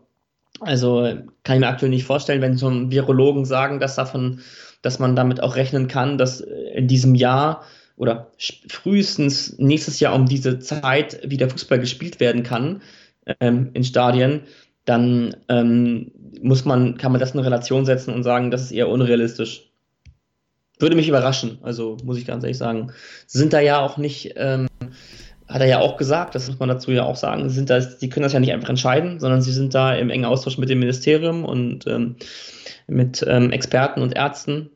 Also kann ich mir aktuell nicht vorstellen, wenn so Virologen sagen, dass davon, dass man damit auch rechnen kann, dass in diesem Jahr oder frühestens nächstes Jahr um diese Zeit wieder Fußball gespielt werden kann ähm, in Stadien, dann ähm, muss man, kann man das in Relation setzen und sagen, das ist eher unrealistisch. Würde mich überraschen, also muss ich ganz ehrlich sagen. Sind da ja auch nicht, ähm, hat er ja auch gesagt, das muss man dazu ja auch sagen, sind da, die können das ja nicht einfach entscheiden, sondern sie sind da im engen Austausch mit dem Ministerium und ähm, mit ähm, Experten und Ärzten.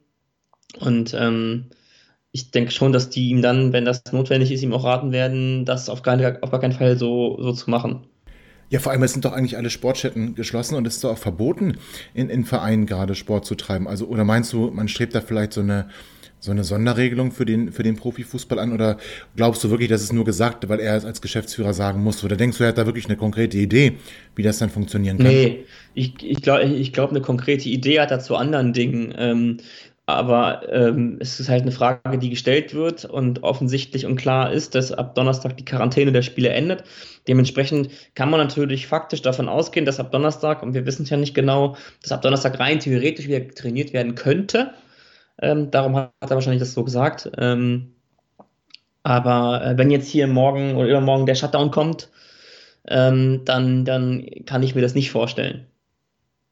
Und ähm, ich denke schon, dass die ihm dann, wenn das notwendig ist, ihm auch raten werden, das auf, gar, auf gar keinen Fall so, so zu machen. Ja, vor allem, es sind doch eigentlich alle Sportstätten geschlossen und es ist doch auch verboten, in, in Vereinen gerade Sport zu treiben. Also, oder meinst du, man strebt da vielleicht so eine, so eine Sonderregelung für den, für den Profifußball an? Oder glaubst du wirklich, dass es nur gesagt, weil er es als Geschäftsführer sagen muss? Oder denkst du, er hat da wirklich eine konkrete Idee, wie das dann funktionieren kann? Nee, ich, ich glaube, ich glaub, eine konkrete Idee hat er zu anderen Dingen. Ähm, aber ähm, es ist halt eine Frage, die gestellt wird und offensichtlich und klar ist, dass ab Donnerstag die Quarantäne der Spiele endet. Dementsprechend kann man natürlich faktisch davon ausgehen, dass ab Donnerstag, und wir wissen es ja nicht genau, dass ab Donnerstag rein theoretisch wieder trainiert werden könnte. Ähm, darum hat er wahrscheinlich das so gesagt. Ähm, aber äh, wenn jetzt hier morgen oder übermorgen der Shutdown kommt, ähm, dann, dann kann ich mir das nicht vorstellen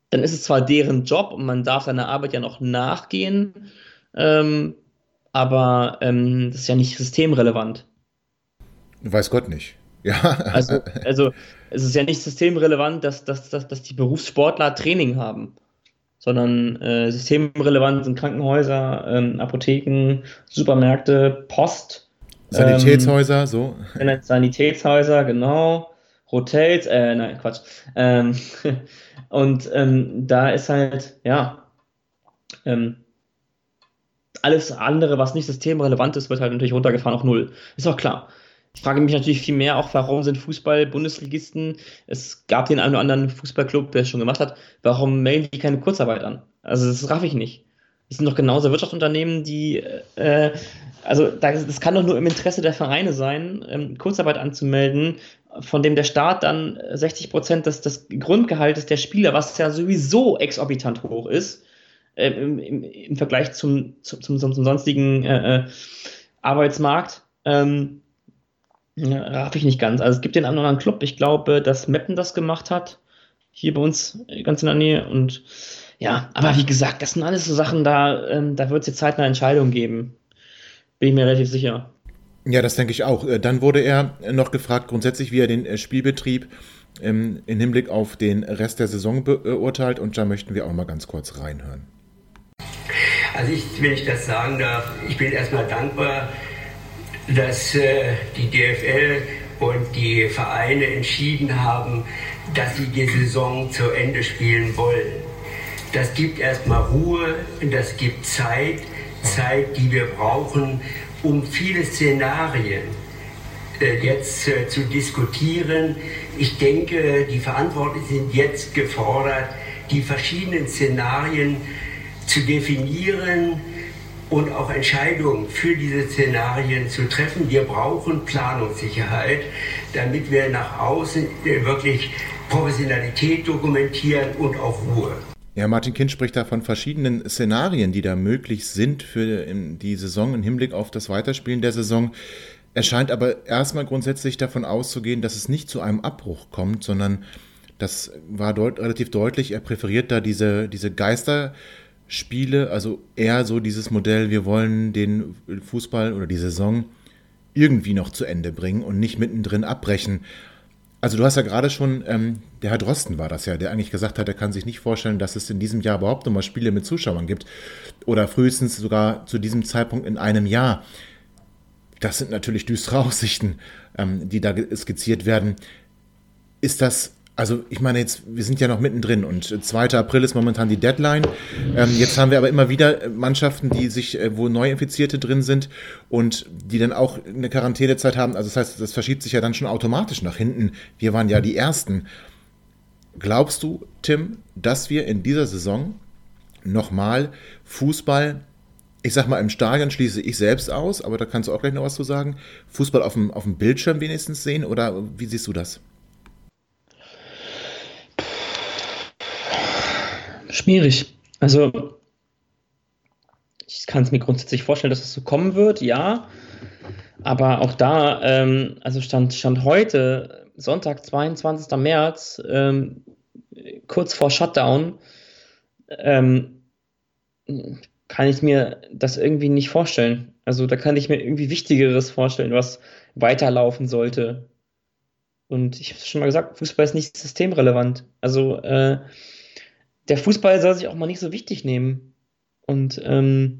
dann ist es zwar deren Job und man darf seiner Arbeit ja noch nachgehen, ähm, aber ähm, das ist ja nicht systemrelevant. Weiß Gott nicht. Ja. Also, also es ist ja nicht systemrelevant, dass, dass, dass, dass die Berufssportler Training haben, sondern äh, systemrelevant sind Krankenhäuser, ähm, Apotheken, Supermärkte, Post. Sanitätshäuser, ähm, so. Sanitätshäuser, genau. Hotels, äh, nein, Quatsch. Ähm, und ähm, da ist halt, ja, ähm, alles andere, was nicht systemrelevant ist, wird halt natürlich runtergefahren auf Null. Ist auch klar. Ich frage mich natürlich viel mehr auch, warum sind Fußball-Bundesligisten, es gab den einen oder anderen Fußballclub, der es schon gemacht hat, warum melden die keine Kurzarbeit an? Also das raff ich nicht. Das sind doch genauso Wirtschaftsunternehmen, die, äh, also das kann doch nur im Interesse der Vereine sein, ähm, Kurzarbeit anzumelden, von dem der Staat dann 60 Prozent des, des Grundgehaltes der Spieler, was ja sowieso exorbitant hoch ist, äh, im, im, im, Vergleich zum, zum, zum, zum sonstigen äh, äh Arbeitsmarkt, ähm, raff ich nicht ganz. Also es gibt den anderen Club, ich glaube, dass Meppen das gemacht hat, hier bei uns ganz in der Nähe und ja, aber wie gesagt, das sind alles so Sachen, da, ähm, da wird es jetzt Zeit eine Entscheidung geben. Bin ich mir relativ sicher. Ja, das denke ich auch. Äh, dann wurde er noch gefragt, grundsätzlich, wie er den äh, Spielbetrieb im, im Hinblick auf den Rest der Saison beurteilt. Und da möchten wir auch mal ganz kurz reinhören. Also ich, wenn ich das sagen darf, ich bin erstmal dankbar, dass äh, die DFL und die Vereine entschieden haben, dass sie die Saison zu Ende spielen wollen. Das gibt erstmal Ruhe, das gibt Zeit, Zeit, die wir brauchen, um viele Szenarien äh, jetzt äh, zu diskutieren. Ich denke, die Verantwortlichen sind jetzt gefordert, die verschiedenen Szenarien zu definieren und auch Entscheidungen für diese Szenarien zu treffen. Wir brauchen Planungssicherheit, damit wir nach außen äh, wirklich Professionalität dokumentieren und auch Ruhe. Ja, Martin Kind spricht da von verschiedenen Szenarien, die da möglich sind für die Saison im Hinblick auf das Weiterspielen der Saison. Er scheint aber erstmal grundsätzlich davon auszugehen, dass es nicht zu einem Abbruch kommt, sondern das war deut relativ deutlich. Er präferiert da diese, diese Geisterspiele, also eher so dieses Modell, wir wollen den Fußball oder die Saison irgendwie noch zu Ende bringen und nicht mittendrin abbrechen. Also du hast ja gerade schon, ähm, der Herr Drosten war das ja, der eigentlich gesagt hat, er kann sich nicht vorstellen, dass es in diesem Jahr überhaupt nochmal Spiele mit Zuschauern gibt. Oder frühestens sogar zu diesem Zeitpunkt in einem Jahr. Das sind natürlich düstere Aussichten, ähm, die da skizziert werden. Ist das also ich meine jetzt, wir sind ja noch mittendrin und 2. April ist momentan die Deadline. Ähm, jetzt haben wir aber immer wieder Mannschaften, die sich, äh, wo Neuinfizierte drin sind und die dann auch eine Quarantänezeit haben. Also das heißt, das verschiebt sich ja dann schon automatisch nach hinten. Wir waren ja die Ersten. Glaubst du, Tim, dass wir in dieser Saison nochmal Fußball ich sag mal, im Stadion schließe ich selbst aus, aber da kannst du auch gleich noch was zu sagen. Fußball auf dem, auf dem Bildschirm wenigstens sehen oder wie siehst du das? Schwierig. Also, ich kann es mir grundsätzlich vorstellen, dass es so kommen wird, ja. Aber auch da, ähm, also stand, stand heute, Sonntag, 22. März, ähm, kurz vor Shutdown, ähm, kann ich mir das irgendwie nicht vorstellen. Also da kann ich mir irgendwie Wichtigeres vorstellen, was weiterlaufen sollte. Und ich habe es schon mal gesagt, Fußball ist nicht systemrelevant. Also äh, der Fußball soll sich auch mal nicht so wichtig nehmen. Und ähm,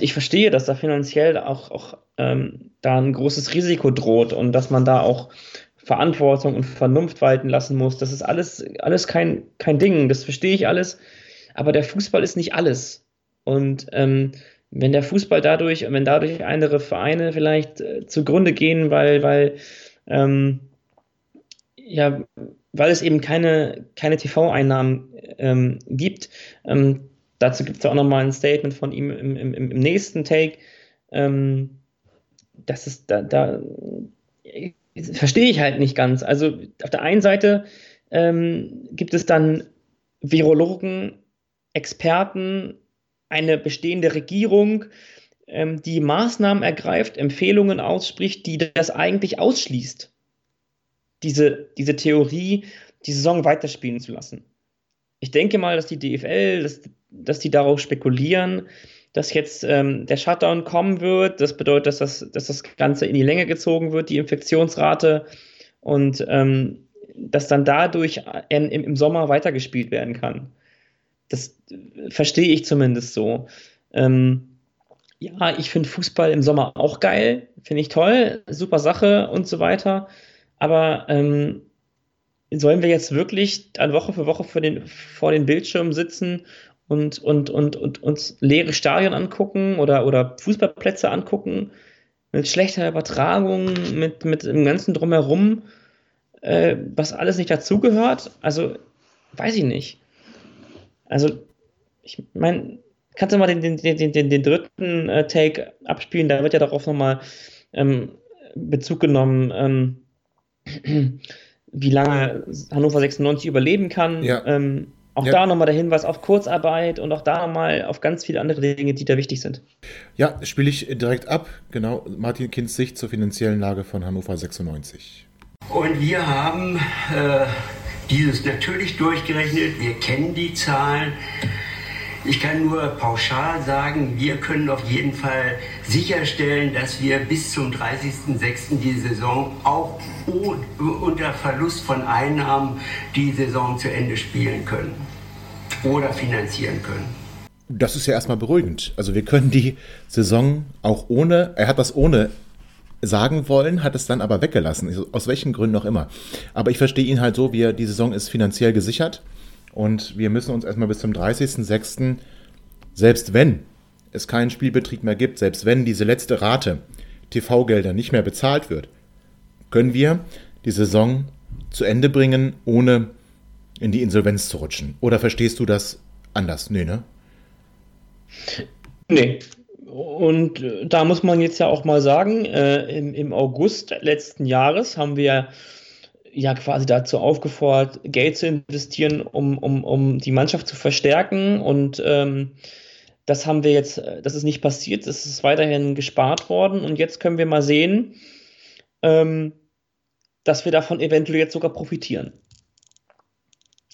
ich verstehe, dass da finanziell auch, auch ähm, da ein großes Risiko droht und dass man da auch Verantwortung und Vernunft walten lassen muss. Das ist alles, alles kein, kein Ding, das verstehe ich alles. Aber der Fußball ist nicht alles. Und ähm, wenn der Fußball dadurch, wenn dadurch andere Vereine vielleicht äh, zugrunde gehen, weil, weil, ähm, ja, weil es eben keine, keine TV-Einnahmen ähm, gibt, ähm, dazu gibt es auch nochmal ein Statement von ihm im, im, im nächsten Take. Ähm, das ist da, da verstehe ich halt nicht ganz. Also auf der einen Seite ähm, gibt es dann Virologen, Experten, eine bestehende Regierung, ähm, die Maßnahmen ergreift, Empfehlungen ausspricht, die das eigentlich ausschließt, diese, diese Theorie, die Saison weiterspielen zu lassen. Ich denke mal, dass die DFL, dass, dass die darauf spekulieren, dass jetzt ähm, der Shutdown kommen wird. Das bedeutet, dass das, dass das Ganze in die Länge gezogen wird, die Infektionsrate, und ähm, dass dann dadurch im, im Sommer weitergespielt werden kann. Das verstehe ich zumindest so. Ähm, ja, ich finde Fußball im Sommer auch geil, finde ich toll, super Sache und so weiter. Aber ähm, sollen wir jetzt wirklich an Woche für Woche vor den, vor den Bildschirmen sitzen und, und, und, und uns leere Stadien angucken oder, oder Fußballplätze angucken mit schlechter Übertragung, mit, mit dem ganzen Drumherum, äh, was alles nicht dazugehört. Also, weiß ich nicht. Also, ich meine, kannst du mal den, den, den, den, den dritten äh, Take abspielen? Da wird ja darauf nochmal ähm, Bezug genommen, ähm, wie lange Hannover 96 überleben kann. Ja. Ähm, auch Ja. da nochmal der Hinweis auf Kurzarbeit und auch da nochmal auf ganz viele andere Dinge, die da wichtig sind. Ja, spiele ich direkt ab. Genau, Martin Kinds Sicht zur finanziellen Lage von Hannover 96. Und wir haben äh, dieses natürlich durchgerechnet. Wir kennen die Zahlen. Ich kann nur pauschal sagen, wir können auf jeden Fall sicherstellen, dass wir bis zum 30.06. die Saison auch unter Verlust von Einnahmen die Saison zu Ende spielen können oder finanzieren können. Das ist ja erstmal beruhigend. Also wir können die Saison auch ohne, er hat das ohne sagen wollen, hat es dann aber weggelassen, aus welchen Gründen auch immer. Aber ich verstehe ihn halt so, wie er, die Saison ist finanziell gesichert und wir müssen uns erstmal bis zum 30.06., selbst wenn es keinen Spielbetrieb mehr gibt, selbst wenn diese letzte Rate TV-Gelder nicht mehr bezahlt wird, können wir die Saison zu Ende bringen, ohne in die Insolvenz zu rutschen. Oder verstehst du das anders? Nee, ne? Nee. Und äh, da muss man jetzt ja auch mal sagen, äh, im, im August letzten Jahres haben wir ja quasi dazu aufgefordert, Geld zu investieren, um, um, um die Mannschaft zu verstärken. Und ähm, das haben wir jetzt, das ist nicht passiert, es ist weiterhin gespart worden. Und jetzt können wir mal sehen, ähm, dass wir davon eventuell jetzt sogar profitieren.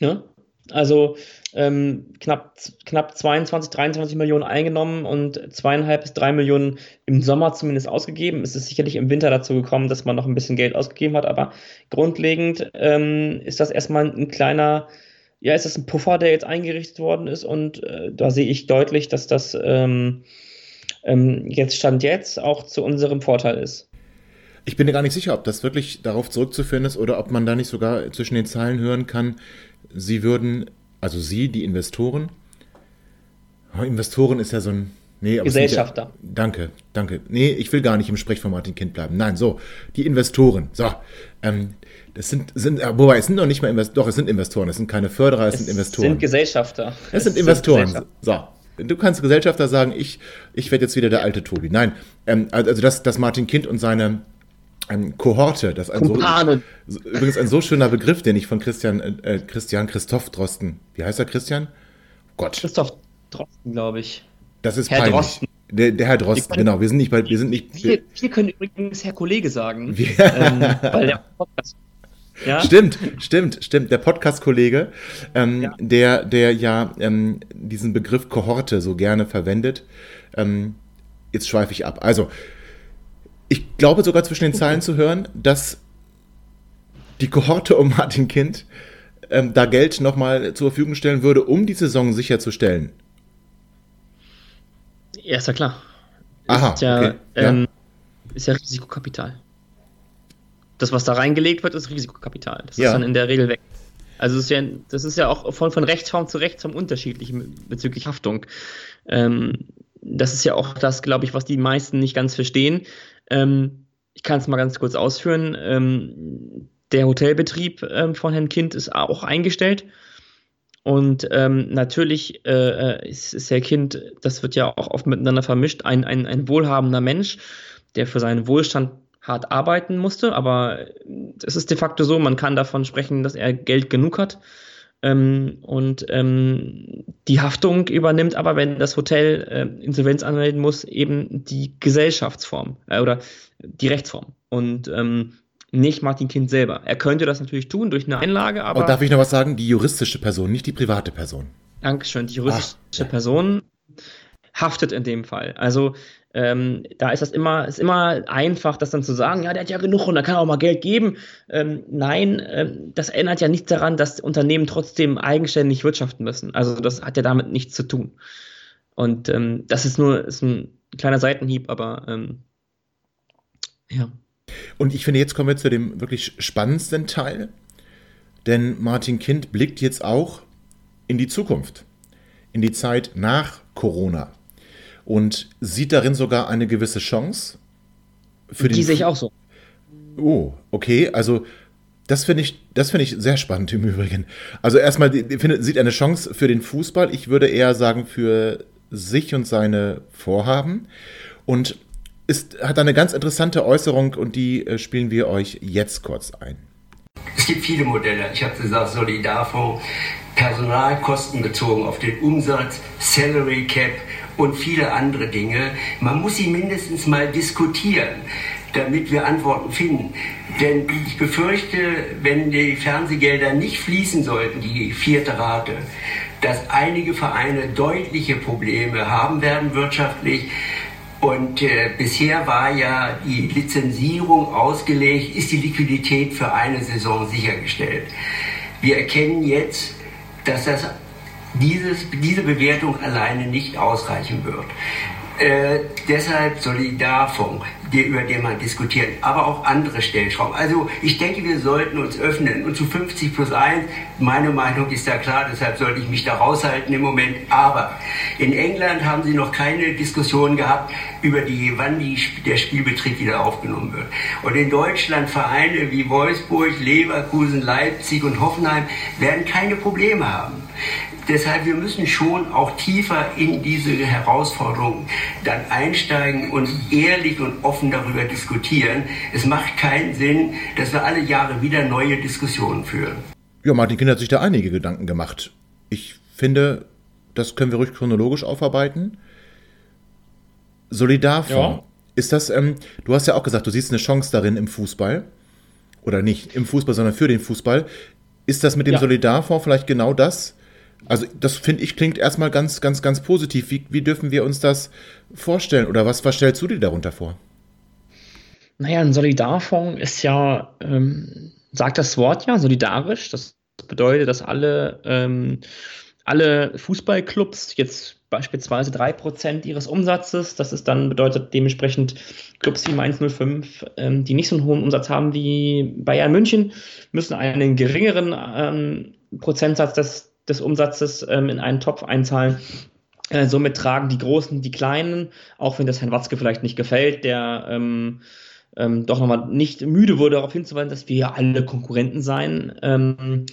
Ja? Also ähm, knapp, knapp 22, 23 Millionen eingenommen und zweieinhalb bis drei Millionen im Sommer zumindest ausgegeben. Es ist sicherlich im Winter dazu gekommen, dass man noch ein bisschen Geld ausgegeben hat, aber grundlegend ähm, ist das erstmal ein kleiner, ja, ist das ein Puffer, der jetzt eingerichtet worden ist und äh, da sehe ich deutlich, dass das ähm, ähm, jetzt Stand jetzt auch zu unserem Vorteil ist. Ich bin mir gar nicht sicher, ob das wirklich darauf zurückzuführen ist oder ob man da nicht sogar zwischen den Zeilen hören kann, sie würden, also sie, die Investoren, oh, Investoren ist ja so ein, nee, aber es sind Gesellschafter. Ja, danke, danke. Nee, ich will gar nicht im Sprech von Martin Kind bleiben. Nein, so, die Investoren, so, ähm, das sind, sind, äh, wobei, es sind noch nicht mal Investoren, doch, es sind Investoren, es sind keine Förderer, es, sind Investoren. sind Gesellschafter. Es sind Investoren. Gesellschafter. So, du kannst Gesellschafter sagen, ich, ich werde jetzt wieder der alte Tobi. Nein, ähm, also dass, dass Martin Kind und seine ähm, Kohorte, das ein so, übrigens ein so schöner Begriff, den ich von Christian, äh, Christian Christoph Drosten, wie heißt er Christian? Gott. Christoph Drosten, glaube ich. Das ist Herr peinlich. Drosten. Der, der Herr Drosten, genau. Wir sind nicht bei, wir sind nicht. Wir, wir können übrigens Herr Kollege sagen. ähm, weil der Podcast ja? Stimmt, stimmt, stimmt. Der Podcast-Kollege, ähm, ja. der, der ja ähm, diesen Begriff Kohorte so gerne verwendet. Ähm, jetzt schweife ich ab. Also, ich glaube sogar zwischen den Zeilen zu hören, dass die Kohorte um Martin Kind ähm, da Geld nochmal zur Verfügung stellen würde, um die Saison sicherzustellen. Ja, ist ja klar. Aha, ist ja, okay. ähm, ist ja Risikokapital das, was da reingelegt wird, ist Risikokapital. Das ja. ist dann in der Regel weg. Also das ist ja, das ist ja auch von, von Rechtsform zu Rechtsform unterschiedlich bezüglich Haftung. Ähm, das ist ja auch das, glaube ich, was die meisten nicht ganz verstehen. Ähm, ich kann es mal ganz kurz ausführen. Ähm, der Hotelbetrieb ähm, von Herrn Kind ist auch eingestellt. Und ähm, natürlich äh, äh ist, ist Herr Kind, das wird ja auch oft miteinander vermischt, ein, ein, ein wohlhabender Mensch, der für seinen Wohlstand hart arbeiten musste, aber es ist de facto so, man kann davon sprechen, dass er Geld genug hat. Ähm, und ähm, die Haftung übernimmt aber, wenn das Hotel äh, Insolvenz anmelden muss, eben die Gesellschaftsform äh, oder die Rechtsform und ähm, nicht Martin Kind selber. Er könnte das natürlich tun durch eine Einlage, aber. Und darf ich noch was sagen? Die juristische Person, nicht die private Person. Dankeschön. Die juristische Ach, Person haftet in dem Fall. Also ähm, da ist das immer, ist immer einfach, das dann zu sagen, ja, der hat ja genug und da kann er auch mal Geld geben. Ähm, nein, ähm, das ändert ja nichts daran, dass Unternehmen trotzdem eigenständig wirtschaften müssen. Also das hat ja damit nichts zu tun. Und ähm, das ist nur ist ein kleiner Seitenhieb, aber ähm, ja. Und ich finde, jetzt kommen wir zu dem wirklich spannendsten Teil, denn Martin Kind blickt jetzt auch in die Zukunft, in die Zeit nach Corona und sieht darin sogar eine gewisse Chance. Für die sehe ich auch so. Oh, okay. Also das finde ich, das ich sehr spannend im Übrigen. Also erstmal findet, sieht eine Chance für den Fußball. Ich würde eher sagen für sich und seine Vorhaben. Und ist, hat eine ganz interessante Äußerung und die äh, spielen wir euch jetzt kurz ein. Es gibt viele Modelle. Ich habe gesagt, Solidarfonds, Personalkosten bezogen auf den Umsatz, Salary Cap, und viele andere Dinge. Man muss sie mindestens mal diskutieren, damit wir Antworten finden. Denn ich befürchte, wenn die Fernsehgelder nicht fließen sollten, die vierte Rate, dass einige Vereine deutliche Probleme haben werden wirtschaftlich. Und äh, bisher war ja die Lizenzierung ausgelegt, ist die Liquidität für eine Saison sichergestellt. Wir erkennen jetzt, dass das dieses, diese Bewertung alleine nicht ausreichen wird. Äh, deshalb Solidarfonds, die, über den man diskutiert, aber auch andere Stellschrauben. Also ich denke, wir sollten uns öffnen und zu 50 plus 1, meine Meinung ist da klar, deshalb sollte ich mich da raushalten im Moment. Aber in England haben sie noch keine Diskussion gehabt über die, wann die, der Spielbetrieb wieder aufgenommen wird. Und in Deutschland Vereine wie Wolfsburg, Leverkusen, Leipzig und Hoffenheim werden keine Probleme haben deshalb, wir müssen schon auch tiefer in diese Herausforderungen dann einsteigen und ehrlich und offen darüber diskutieren. Es macht keinen Sinn, dass wir alle Jahre wieder neue Diskussionen führen. Ja, Martin Kind hat sich da einige Gedanken gemacht. Ich finde, das können wir ruhig chronologisch aufarbeiten. Solidarfonds. Ja. Ist das, ähm, du hast ja auch gesagt, du siehst eine Chance darin im Fußball. Oder nicht im Fußball, sondern für den Fußball. Ist das mit dem ja. Solidarfonds vielleicht genau das? Also das finde ich klingt erstmal ganz, ganz, ganz positiv. Wie, wie dürfen wir uns das vorstellen oder was, was stellst du dir darunter vor? Naja, ein Solidarfonds ist ja, ähm, sagt das Wort ja, solidarisch. Das bedeutet, dass alle, ähm, alle Fußballclubs jetzt beispielsweise 3% ihres Umsatzes, das ist dann bedeutet dementsprechend Clubs wie Mainz 05, ähm, die nicht so einen hohen Umsatz haben wie Bayern München, müssen einen geringeren ähm, Prozentsatz des des Umsatzes ähm, in einen Topf einzahlen. Äh, somit tragen die Großen die Kleinen, auch wenn das Herrn Watzke vielleicht nicht gefällt, der ähm, ähm, doch nochmal nicht müde wurde, darauf hinzuweisen, dass wir ja alle Konkurrenten seien. Ähm,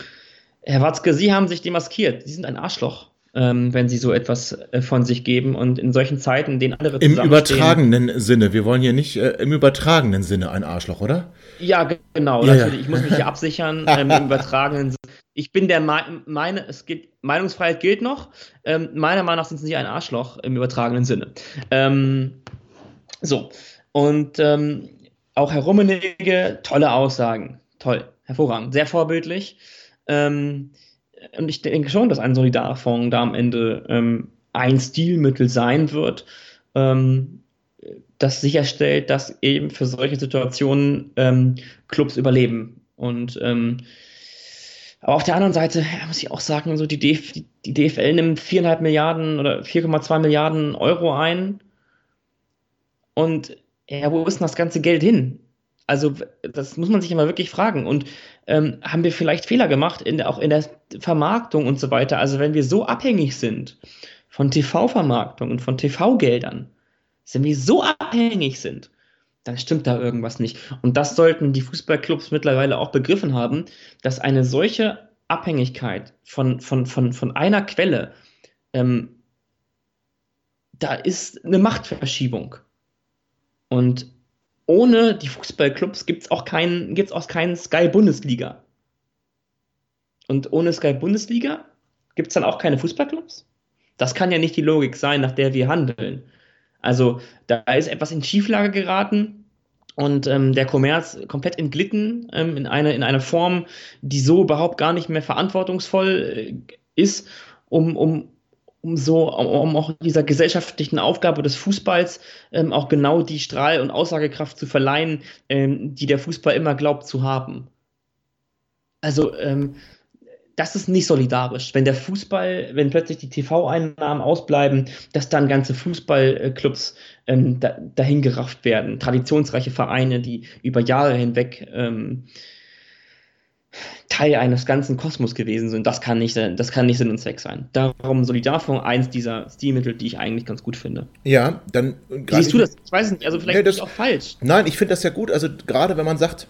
Herr Watzke, Sie haben sich demaskiert. Sie sind ein Arschloch. Ähm, wenn sie so etwas äh, von sich geben. Und in solchen Zeiten, in denen andere Im übertragenen Sinne. Wir wollen hier nicht äh, im übertragenen Sinne ein Arschloch, oder? Ja, genau. Ja, natürlich. Ja. Ich muss mich hier absichern ähm, im übertragenen Sinne. Ich bin der Me meine, es gilt, Meinungsfreiheit gilt noch. Ähm, meiner Meinung nach sind sie ein Arschloch im übertragenen Sinne. Ähm, so. Und ähm, auch Herr Rummenigge, tolle Aussagen. Toll, hervorragend, sehr vorbildlich. Ähm, und ich denke schon, dass ein Solidarfonds da am Ende ähm, ein Stilmittel sein wird, ähm, das sicherstellt, dass eben für solche Situationen ähm, Clubs überleben. Und ähm, aber auf der anderen Seite ja, muss ich auch sagen, so die, DF die DFL nimmt 4,5 Milliarden oder 4,2 Milliarden Euro ein. Und ja, wo ist denn das ganze Geld hin? Also, das muss man sich immer wirklich fragen. Und ähm, haben wir vielleicht Fehler gemacht, in auch in der Vermarktung und so weiter? Also, wenn wir so abhängig sind von TV-Vermarktung und von TV-Geldern, wenn wir so abhängig sind, dann stimmt da irgendwas nicht. Und das sollten die Fußballclubs mittlerweile auch begriffen haben, dass eine solche Abhängigkeit von, von, von, von einer Quelle, ähm, da ist eine Machtverschiebung. Und ohne die Fußballclubs gibt es auch keinen, gibt's auch keinen Sky Bundesliga. Und ohne Sky Bundesliga gibt es dann auch keine Fußballclubs? Das kann ja nicht die Logik sein, nach der wir handeln. Also da ist etwas in Schieflage geraten und ähm, der Kommerz komplett entglitten ähm, in, eine, in eine Form, die so überhaupt gar nicht mehr verantwortungsvoll äh, ist, um, um, um so, um auch dieser gesellschaftlichen Aufgabe des Fußballs ähm, auch genau die Strahl- und Aussagekraft zu verleihen, ähm, die der Fußball immer glaubt zu haben. Also, ähm, das ist nicht solidarisch. Wenn der Fußball, wenn plötzlich die TV-Einnahmen ausbleiben, dass dann ganze Fußballclubs ähm, da, dahin gerafft werden. Traditionsreiche Vereine, die über Jahre hinweg ähm, Teil eines ganzen Kosmos gewesen sind. Das kann nicht, das kann nicht Sinn und Zweck sein. Darum Solidarfonds eins dieser Stilmittel, die ich eigentlich ganz gut finde. Ja, dann. Siehst du das? Ich weiß nicht, also vielleicht ja, das, ist auch falsch. Nein, ich finde das ja gut. Also gerade wenn man sagt,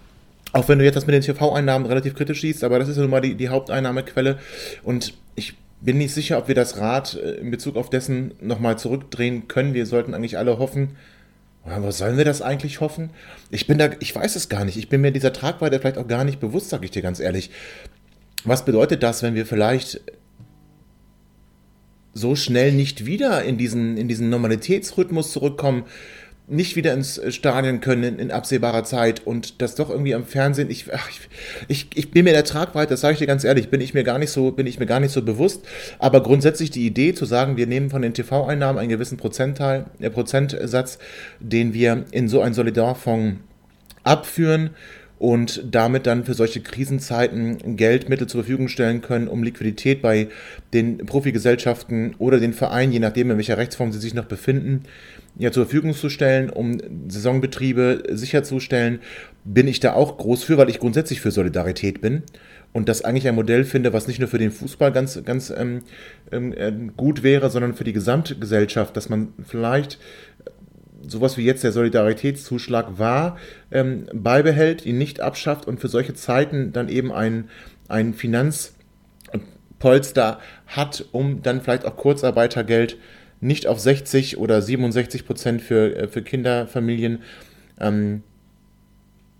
auch wenn du jetzt das mit den TV-Einnahmen relativ kritisch siehst, aber das ist ja nun mal die, die Haupteinnahmequelle. Und ich bin nicht sicher, ob wir das Rad äh, in Bezug auf dessen nochmal zurückdrehen können. Wir sollten eigentlich alle hoffen, was sollen wir das eigentlich hoffen? Ich bin da, ich weiß es gar nicht. Ich bin mir dieser Tragweite vielleicht auch gar nicht bewusst, sage ich dir ganz ehrlich. Was bedeutet das, wenn wir vielleicht so schnell nicht wieder in diesen, in diesen Normalitätsrhythmus zurückkommen, nicht wieder ins Stadion können in, absehbarer Zeit und das doch irgendwie am Fernsehen, ich, ich, ich, bin mir der Tragweite, das sage ich dir ganz ehrlich, bin ich mir gar nicht so, bin ich mir gar nicht so bewusst. Aber grundsätzlich die Idee zu sagen, wir nehmen von den TV-Einnahmen einen gewissen Prozentteil, äh, Prozentsatz, den wir in so einen Solidarfonds abführen und damit dann für solche Krisenzeiten Geldmittel zur Verfügung stellen können, um Liquidität bei den Profigesellschaften oder den Vereinen, je nachdem in welcher Rechtsform sie sich noch befinden, ja, zur Verfügung zu stellen, um Saisonbetriebe sicherzustellen, bin ich da auch groß für, weil ich grundsätzlich für Solidarität bin und das eigentlich ein Modell finde, was nicht nur für den Fußball ganz, ganz ähm, ähm, äh, gut wäre, sondern für die Gesamtgesellschaft, dass man vielleicht sowas wie jetzt der Solidaritätszuschlag war, ähm, beibehält, ihn nicht abschafft und für solche Zeiten dann eben ein, ein Finanzpolster hat, um dann vielleicht auch Kurzarbeitergeld nicht auf 60 oder 67 Prozent für, äh, für Kinderfamilien ähm,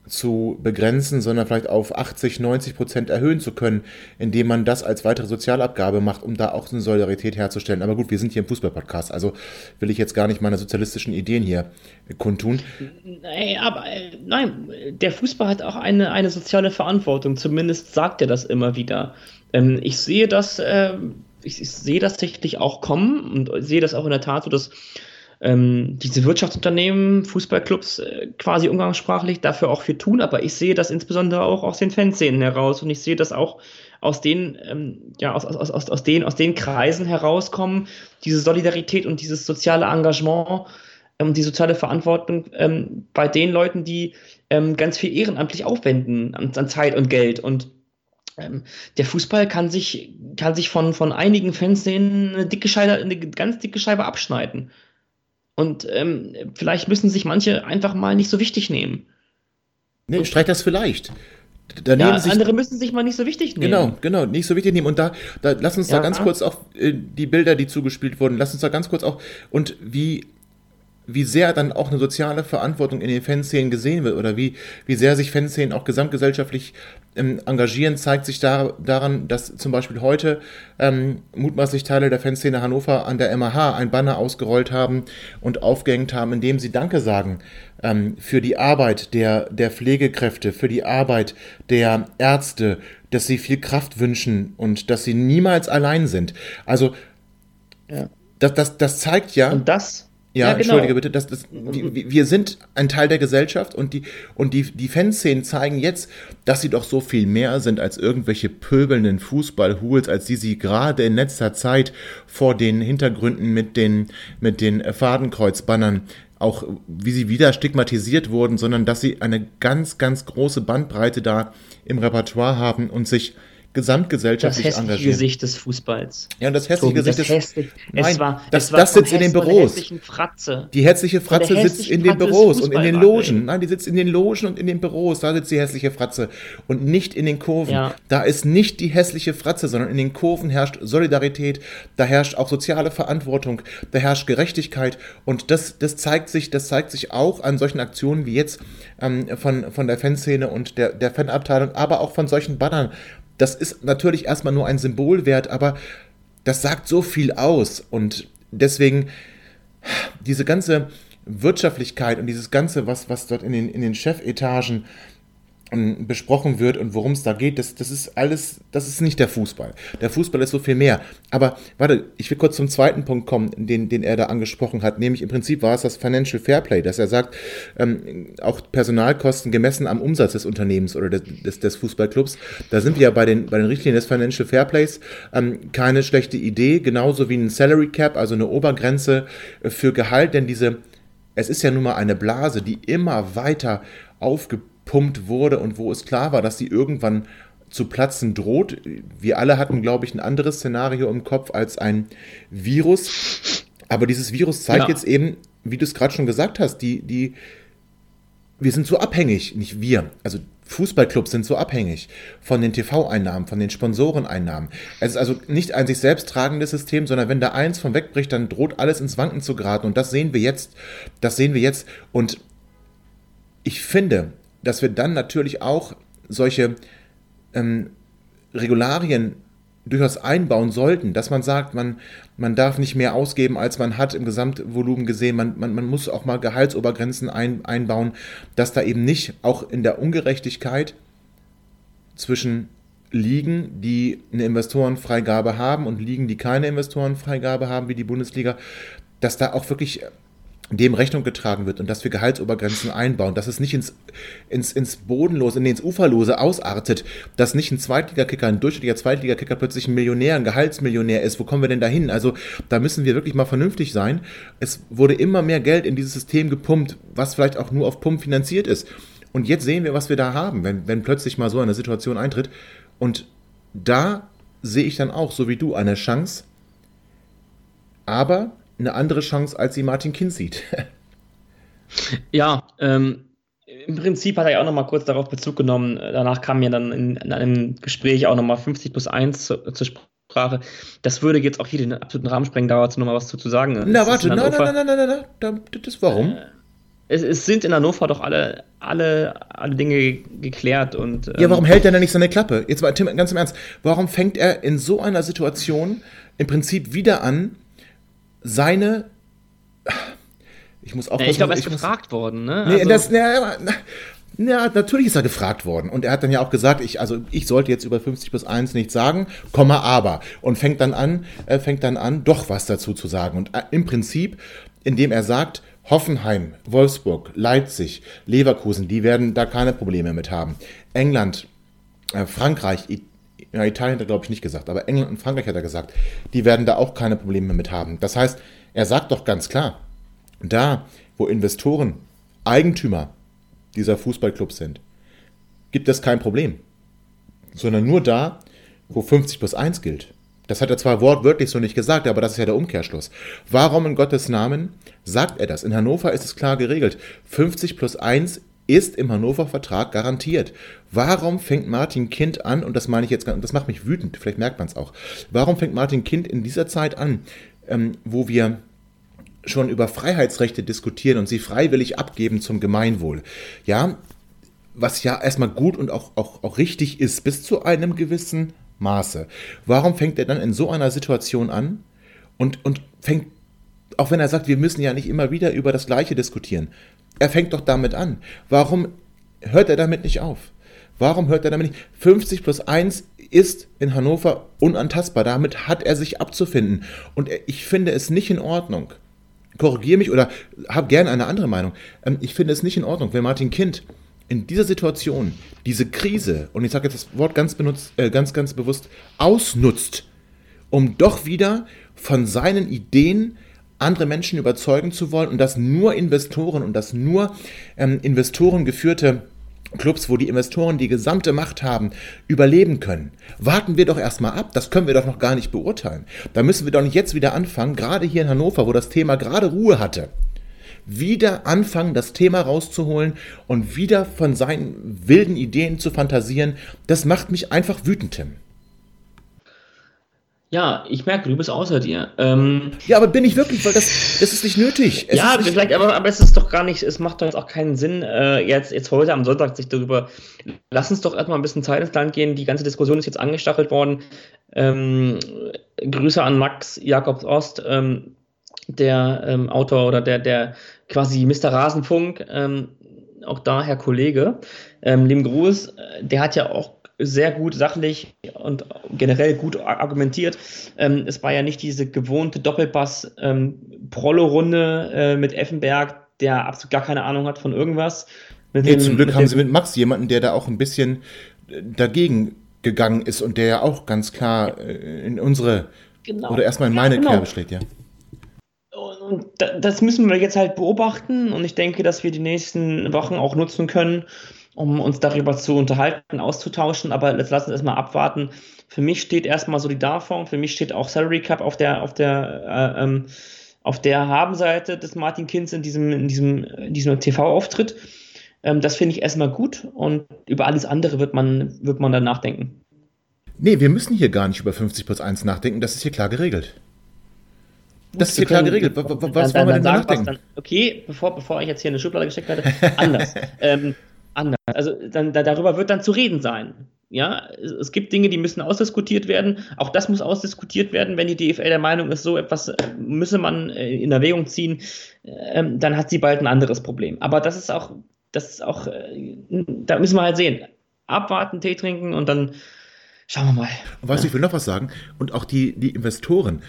zu begrenzen, sondern vielleicht auf 80, 90 Prozent erhöhen zu können, indem man das als weitere Sozialabgabe macht, um da auch eine Solidarität herzustellen. Aber gut, wir sind hier im Fußballpodcast, also will ich jetzt gar nicht meine sozialistischen Ideen hier kundtun. Nein, aber äh, nein, der Fußball hat auch eine, eine soziale Verantwortung, zumindest sagt er das immer wieder. Ähm, ich sehe das äh, ich, ich sehe das tatsächlich auch kommen und sehe das auch in der Tat so, dass ähm, diese Wirtschaftsunternehmen, Fußballclubs äh, quasi umgangssprachlich dafür auch viel tun, aber ich sehe das insbesondere auch aus den Fanszenen heraus und ich sehe das auch aus den, ähm, ja, aus, aus, aus, aus, den, aus den Kreisen herauskommen, diese Solidarität und dieses soziale Engagement, ähm, die soziale Verantwortung ähm, bei den Leuten, die ähm, ganz viel ehrenamtlich aufwenden an, an Zeit und Geld und ähm, der Fußball kann sich, kann sich von, von einigen Fanszenen eine dicke Scheibe, eine ganz dicke Scheibe abschneiden. Und ähm, vielleicht müssen sich manche einfach mal nicht so wichtig nehmen. Nee, streich das vielleicht. ja, sich, andere müssen sich mal nicht so wichtig nehmen. Genau, genau, nicht so wichtig nehmen. Und da, da lass uns ja, da ganz kurz auch äh, die Bilder, die zugespielt wurden, lass uns da ganz kurz auch und wie wie sehr dann auch eine soziale Verantwortung in den Fanszenen gesehen wird oder wie, wie sehr sich Fanszenen auch gesamtgesellschaftlich engagieren, zeigt sich da, daran, dass zum Beispiel heute ähm, mutmaßlich Teile der Fanszene Hannover an der MAH ein Banner ausgerollt haben und aufgehängt haben, in dem sie Danke sagen ähm, für die Arbeit der, der Pflegekräfte, für die Arbeit der Ärzte, dass sie viel Kraft wünschen und dass sie niemals allein sind. Also ja. das, das, das zeigt ja. Und das ja, ja genau. entschuldige bitte, das, das, die, wir sind ein Teil der Gesellschaft und die, und die, die Fanszenen zeigen jetzt, dass sie doch so viel mehr sind als irgendwelche pöbelnden Fußballhools, als die sie gerade in letzter Zeit vor den Hintergründen mit den, mit den Fadenkreuzbannern auch, wie sie wieder stigmatisiert wurden, sondern dass sie eine ganz, ganz große Bandbreite da im Repertoire haben und sich gesamtgesellschaftlich das hässliche Gesicht des Fußballs. Ja, und das hässliche Tobi, Gesicht das des hässlich, Nein, es war, das, es war das sitzt in den Büros. Fratze. Die hässliche Fratze sitzt in den Büros und in den Logen. Nein, die sitzt in den Logen und in den Büros. Da sitzt die hässliche Fratze und nicht in den Kurven. Ja. Da ist nicht die hässliche Fratze, sondern in den Kurven herrscht Solidarität, da herrscht auch soziale Verantwortung, da herrscht Gerechtigkeit und das, das zeigt sich, das zeigt sich auch an solchen Aktionen wie jetzt ähm, von, von der Fanszene und der, der Fanabteilung, aber auch von solchen Bannern, das ist natürlich erstmal nur ein Symbolwert, aber das sagt so viel aus. Und deswegen diese ganze Wirtschaftlichkeit und dieses Ganze, was, was dort in den, in den Chefetagen besprochen wird und worum es da geht, das, das ist alles, das ist nicht der Fußball. Der Fußball ist so viel mehr. Aber warte, ich will kurz zum zweiten Punkt kommen, den, den er da angesprochen hat, nämlich im Prinzip war es das Financial Fairplay, dass er sagt, ähm, auch Personalkosten gemessen am Umsatz des Unternehmens oder des, des, des Fußballclubs, da sind wir ja bei den, bei den Richtlinien des Financial Fairplays ähm, keine schlechte Idee, genauso wie ein Salary Cap, also eine Obergrenze für Gehalt, denn diese, es ist ja nun mal eine Blase, die immer weiter aufgebaut gepumpt wurde und wo es klar war, dass sie irgendwann zu platzen droht. Wir alle hatten, glaube ich, ein anderes Szenario im Kopf als ein Virus. Aber dieses Virus zeigt ja. jetzt eben, wie du es gerade schon gesagt hast, die, die, wir sind so abhängig, nicht wir, also Fußballclubs sind so abhängig von den TV-Einnahmen, von den Sponsoreneinnahmen. Es ist also nicht ein sich selbst tragendes System, sondern wenn da eins von wegbricht, dann droht alles ins Wanken zu geraten. Und das sehen wir jetzt. Das sehen wir jetzt. Und ich finde, dass wir dann natürlich auch solche ähm, Regularien durchaus einbauen sollten, dass man sagt, man, man darf nicht mehr ausgeben, als man hat im Gesamtvolumen gesehen, man, man, man muss auch mal Gehaltsobergrenzen ein, einbauen, dass da eben nicht auch in der Ungerechtigkeit zwischen Ligen, die eine Investorenfreigabe haben und Ligen, die keine Investorenfreigabe haben, wie die Bundesliga, dass da auch wirklich dem Rechnung getragen wird und dass wir Gehaltsobergrenzen einbauen, dass es nicht ins, ins, ins Bodenlose, nee, ins Uferlose ausartet, dass nicht ein Zweitligakicker, ein durchschnittlicher Zweitligakicker plötzlich ein Millionär, ein Gehaltsmillionär ist. Wo kommen wir denn dahin? Also da müssen wir wirklich mal vernünftig sein. Es wurde immer mehr Geld in dieses System gepumpt, was vielleicht auch nur auf Pump finanziert ist. Und jetzt sehen wir, was wir da haben, wenn, wenn plötzlich mal so eine Situation eintritt. Und da sehe ich dann auch, so wie du, eine Chance. Aber eine andere Chance, als sie Martin Kind sieht. ja, ähm, im Prinzip hat er ja auch nochmal kurz darauf Bezug genommen. Danach kam ja dann in, in einem Gespräch auch nochmal 50 plus 1 zu, zur Sprache. Das würde jetzt auch hier den absoluten Rahmen sprengen, da dazu nochmal was zu, zu sagen. Na, warte, nein, nein, nein, nein, nein, nein, nein, das warum? Äh, es, es, sind in Hannover doch alle, alle, alle Dinge geklärt und. Ähm, ja, warum hält er denn nicht seine Klappe? Jetzt mal, Tim, ganz im Ernst, warum fängt er in so einer Situation im Prinzip wieder an, seine. Ich muss auch. Ja, ich glaube, er ist gefragt muss, worden, ne? Nee, also, das, ja, ja, natürlich ist er gefragt worden. Und er hat dann ja auch gesagt, ich, also ich sollte jetzt über 50 plus 1 nichts sagen, Komma aber. Und fängt dann an, äh, fängt dann an, doch was dazu zu sagen. Und äh, im Prinzip, indem er sagt, Hoffenheim, Wolfsburg, Leipzig, Leverkusen, die werden da keine Probleme mit haben. England, äh, Frankreich, ja, Italien hat er, glaube ich, nicht gesagt, aber England und Frankreich hat er gesagt, die werden da auch keine Probleme mit haben. Das heißt, er sagt doch ganz klar, da, wo Investoren Eigentümer dieser Fußballclubs sind, gibt es kein Problem. Sondern nur da, wo 50 plus 1 gilt. Das hat er zwar wortwörtlich so nicht gesagt, aber das ist ja der Umkehrschluss. Warum in Gottes Namen sagt er das? In Hannover ist es klar geregelt. 50 plus 1 ist im Hannover-Vertrag garantiert. Warum fängt Martin Kind an, und das meine ich jetzt, das macht mich wütend, vielleicht merkt man es auch, warum fängt Martin Kind in dieser Zeit an, ähm, wo wir schon über Freiheitsrechte diskutieren und sie freiwillig abgeben zum Gemeinwohl? Ja, was ja erstmal gut und auch, auch, auch richtig ist, bis zu einem gewissen Maße. Warum fängt er dann in so einer Situation an und, und fängt, auch wenn er sagt, wir müssen ja nicht immer wieder über das Gleiche diskutieren, er fängt doch damit an. Warum hört er damit nicht auf? Warum hört er damit nicht? 50 plus 1 ist in Hannover unantastbar. Damit hat er sich abzufinden. Und ich finde es nicht in Ordnung. Korrigiere mich oder habe gerne eine andere Meinung. Ähm, ich finde es nicht in Ordnung, wenn Martin Kind in dieser Situation diese Krise, und ich sage jetzt das Wort ganz, benutzt, äh, ganz, ganz bewusst, ausnutzt, um doch wieder von seinen Ideen andere Menschen überzeugen zu wollen und dass nur Investoren und dass nur ähm, Investoren geführte Clubs, wo die Investoren die gesamte Macht haben, überleben können. Warten wir doch erstmal ab, das können wir doch noch gar nicht beurteilen. Da müssen wir doch nicht jetzt wieder anfangen, gerade hier in Hannover, wo das Thema gerade Ruhe hatte, wieder anfangen, das Thema rauszuholen und wieder von seinen wilden Ideen zu fantasieren. Das macht mich einfach wütend, Tim. Ja, ich merke, du bist außer dir. Ähm, ja, aber bin ich wirklich, weil das, das ist nicht nötig. Es ja, nicht vielleicht, aber, aber es ist doch gar nicht, es macht doch jetzt auch keinen Sinn, äh, jetzt, jetzt heute am Sonntag sich darüber. Lass uns doch erstmal ein bisschen Zeit ins Land gehen. Die ganze Diskussion ist jetzt angestachelt worden. Ähm, Grüße an Max Jakobs Ost, ähm, der ähm, Autor oder der, der quasi Mr. Rasenfunk, ähm, auch da Herr Kollege, ähm, lieben Gruß, der hat ja auch sehr gut sachlich und generell gut argumentiert. Ähm, es war ja nicht diese gewohnte Doppelpass-Prollo-Runde ähm, äh, mit Effenberg, der absolut gar keine Ahnung hat von irgendwas. Mit nee, dem, zum Glück haben sie mit Max jemanden, der da auch ein bisschen äh, dagegen gegangen ist und der ja auch ganz klar äh, in unsere genau. oder erstmal in meine ja, genau. Kerbe schlägt, ja. Und das müssen wir jetzt halt beobachten und ich denke, dass wir die nächsten Wochen auch nutzen können, um uns darüber zu unterhalten, auszutauschen. Aber jetzt lassen wir erstmal abwarten. Für mich steht erstmal Solidarfonds, für mich steht auch Salary Cup auf der, auf der, äh, ähm, auf der Habenseite des Martin Kinz in diesem, in diesem, in diesem TV-Auftritt. Ähm, das finde ich erstmal gut und über alles andere wird man, wird man dann nachdenken. Nee, wir müssen hier gar nicht über 50 plus 1 nachdenken, das ist hier klar geregelt. Das ist hier klar geregelt. Was dann, wollen wir denn da nachdenken? Dann, okay, bevor, bevor ich jetzt hier eine Schublade gesteckt werde, anders. ähm, anders. Also dann, da, darüber wird dann zu reden sein. Ja, es gibt Dinge, die müssen ausdiskutiert werden. Auch das muss ausdiskutiert werden, wenn die DFL der Meinung ist, so etwas äh, müsse man äh, in Erwägung ziehen, ähm, dann hat sie bald ein anderes Problem. Aber das ist auch, das ist auch, äh, da müssen wir halt sehen. Abwarten, Tee trinken und dann schauen wir mal. Und weißt du, ich will noch was sagen. Und auch die, die Investoren,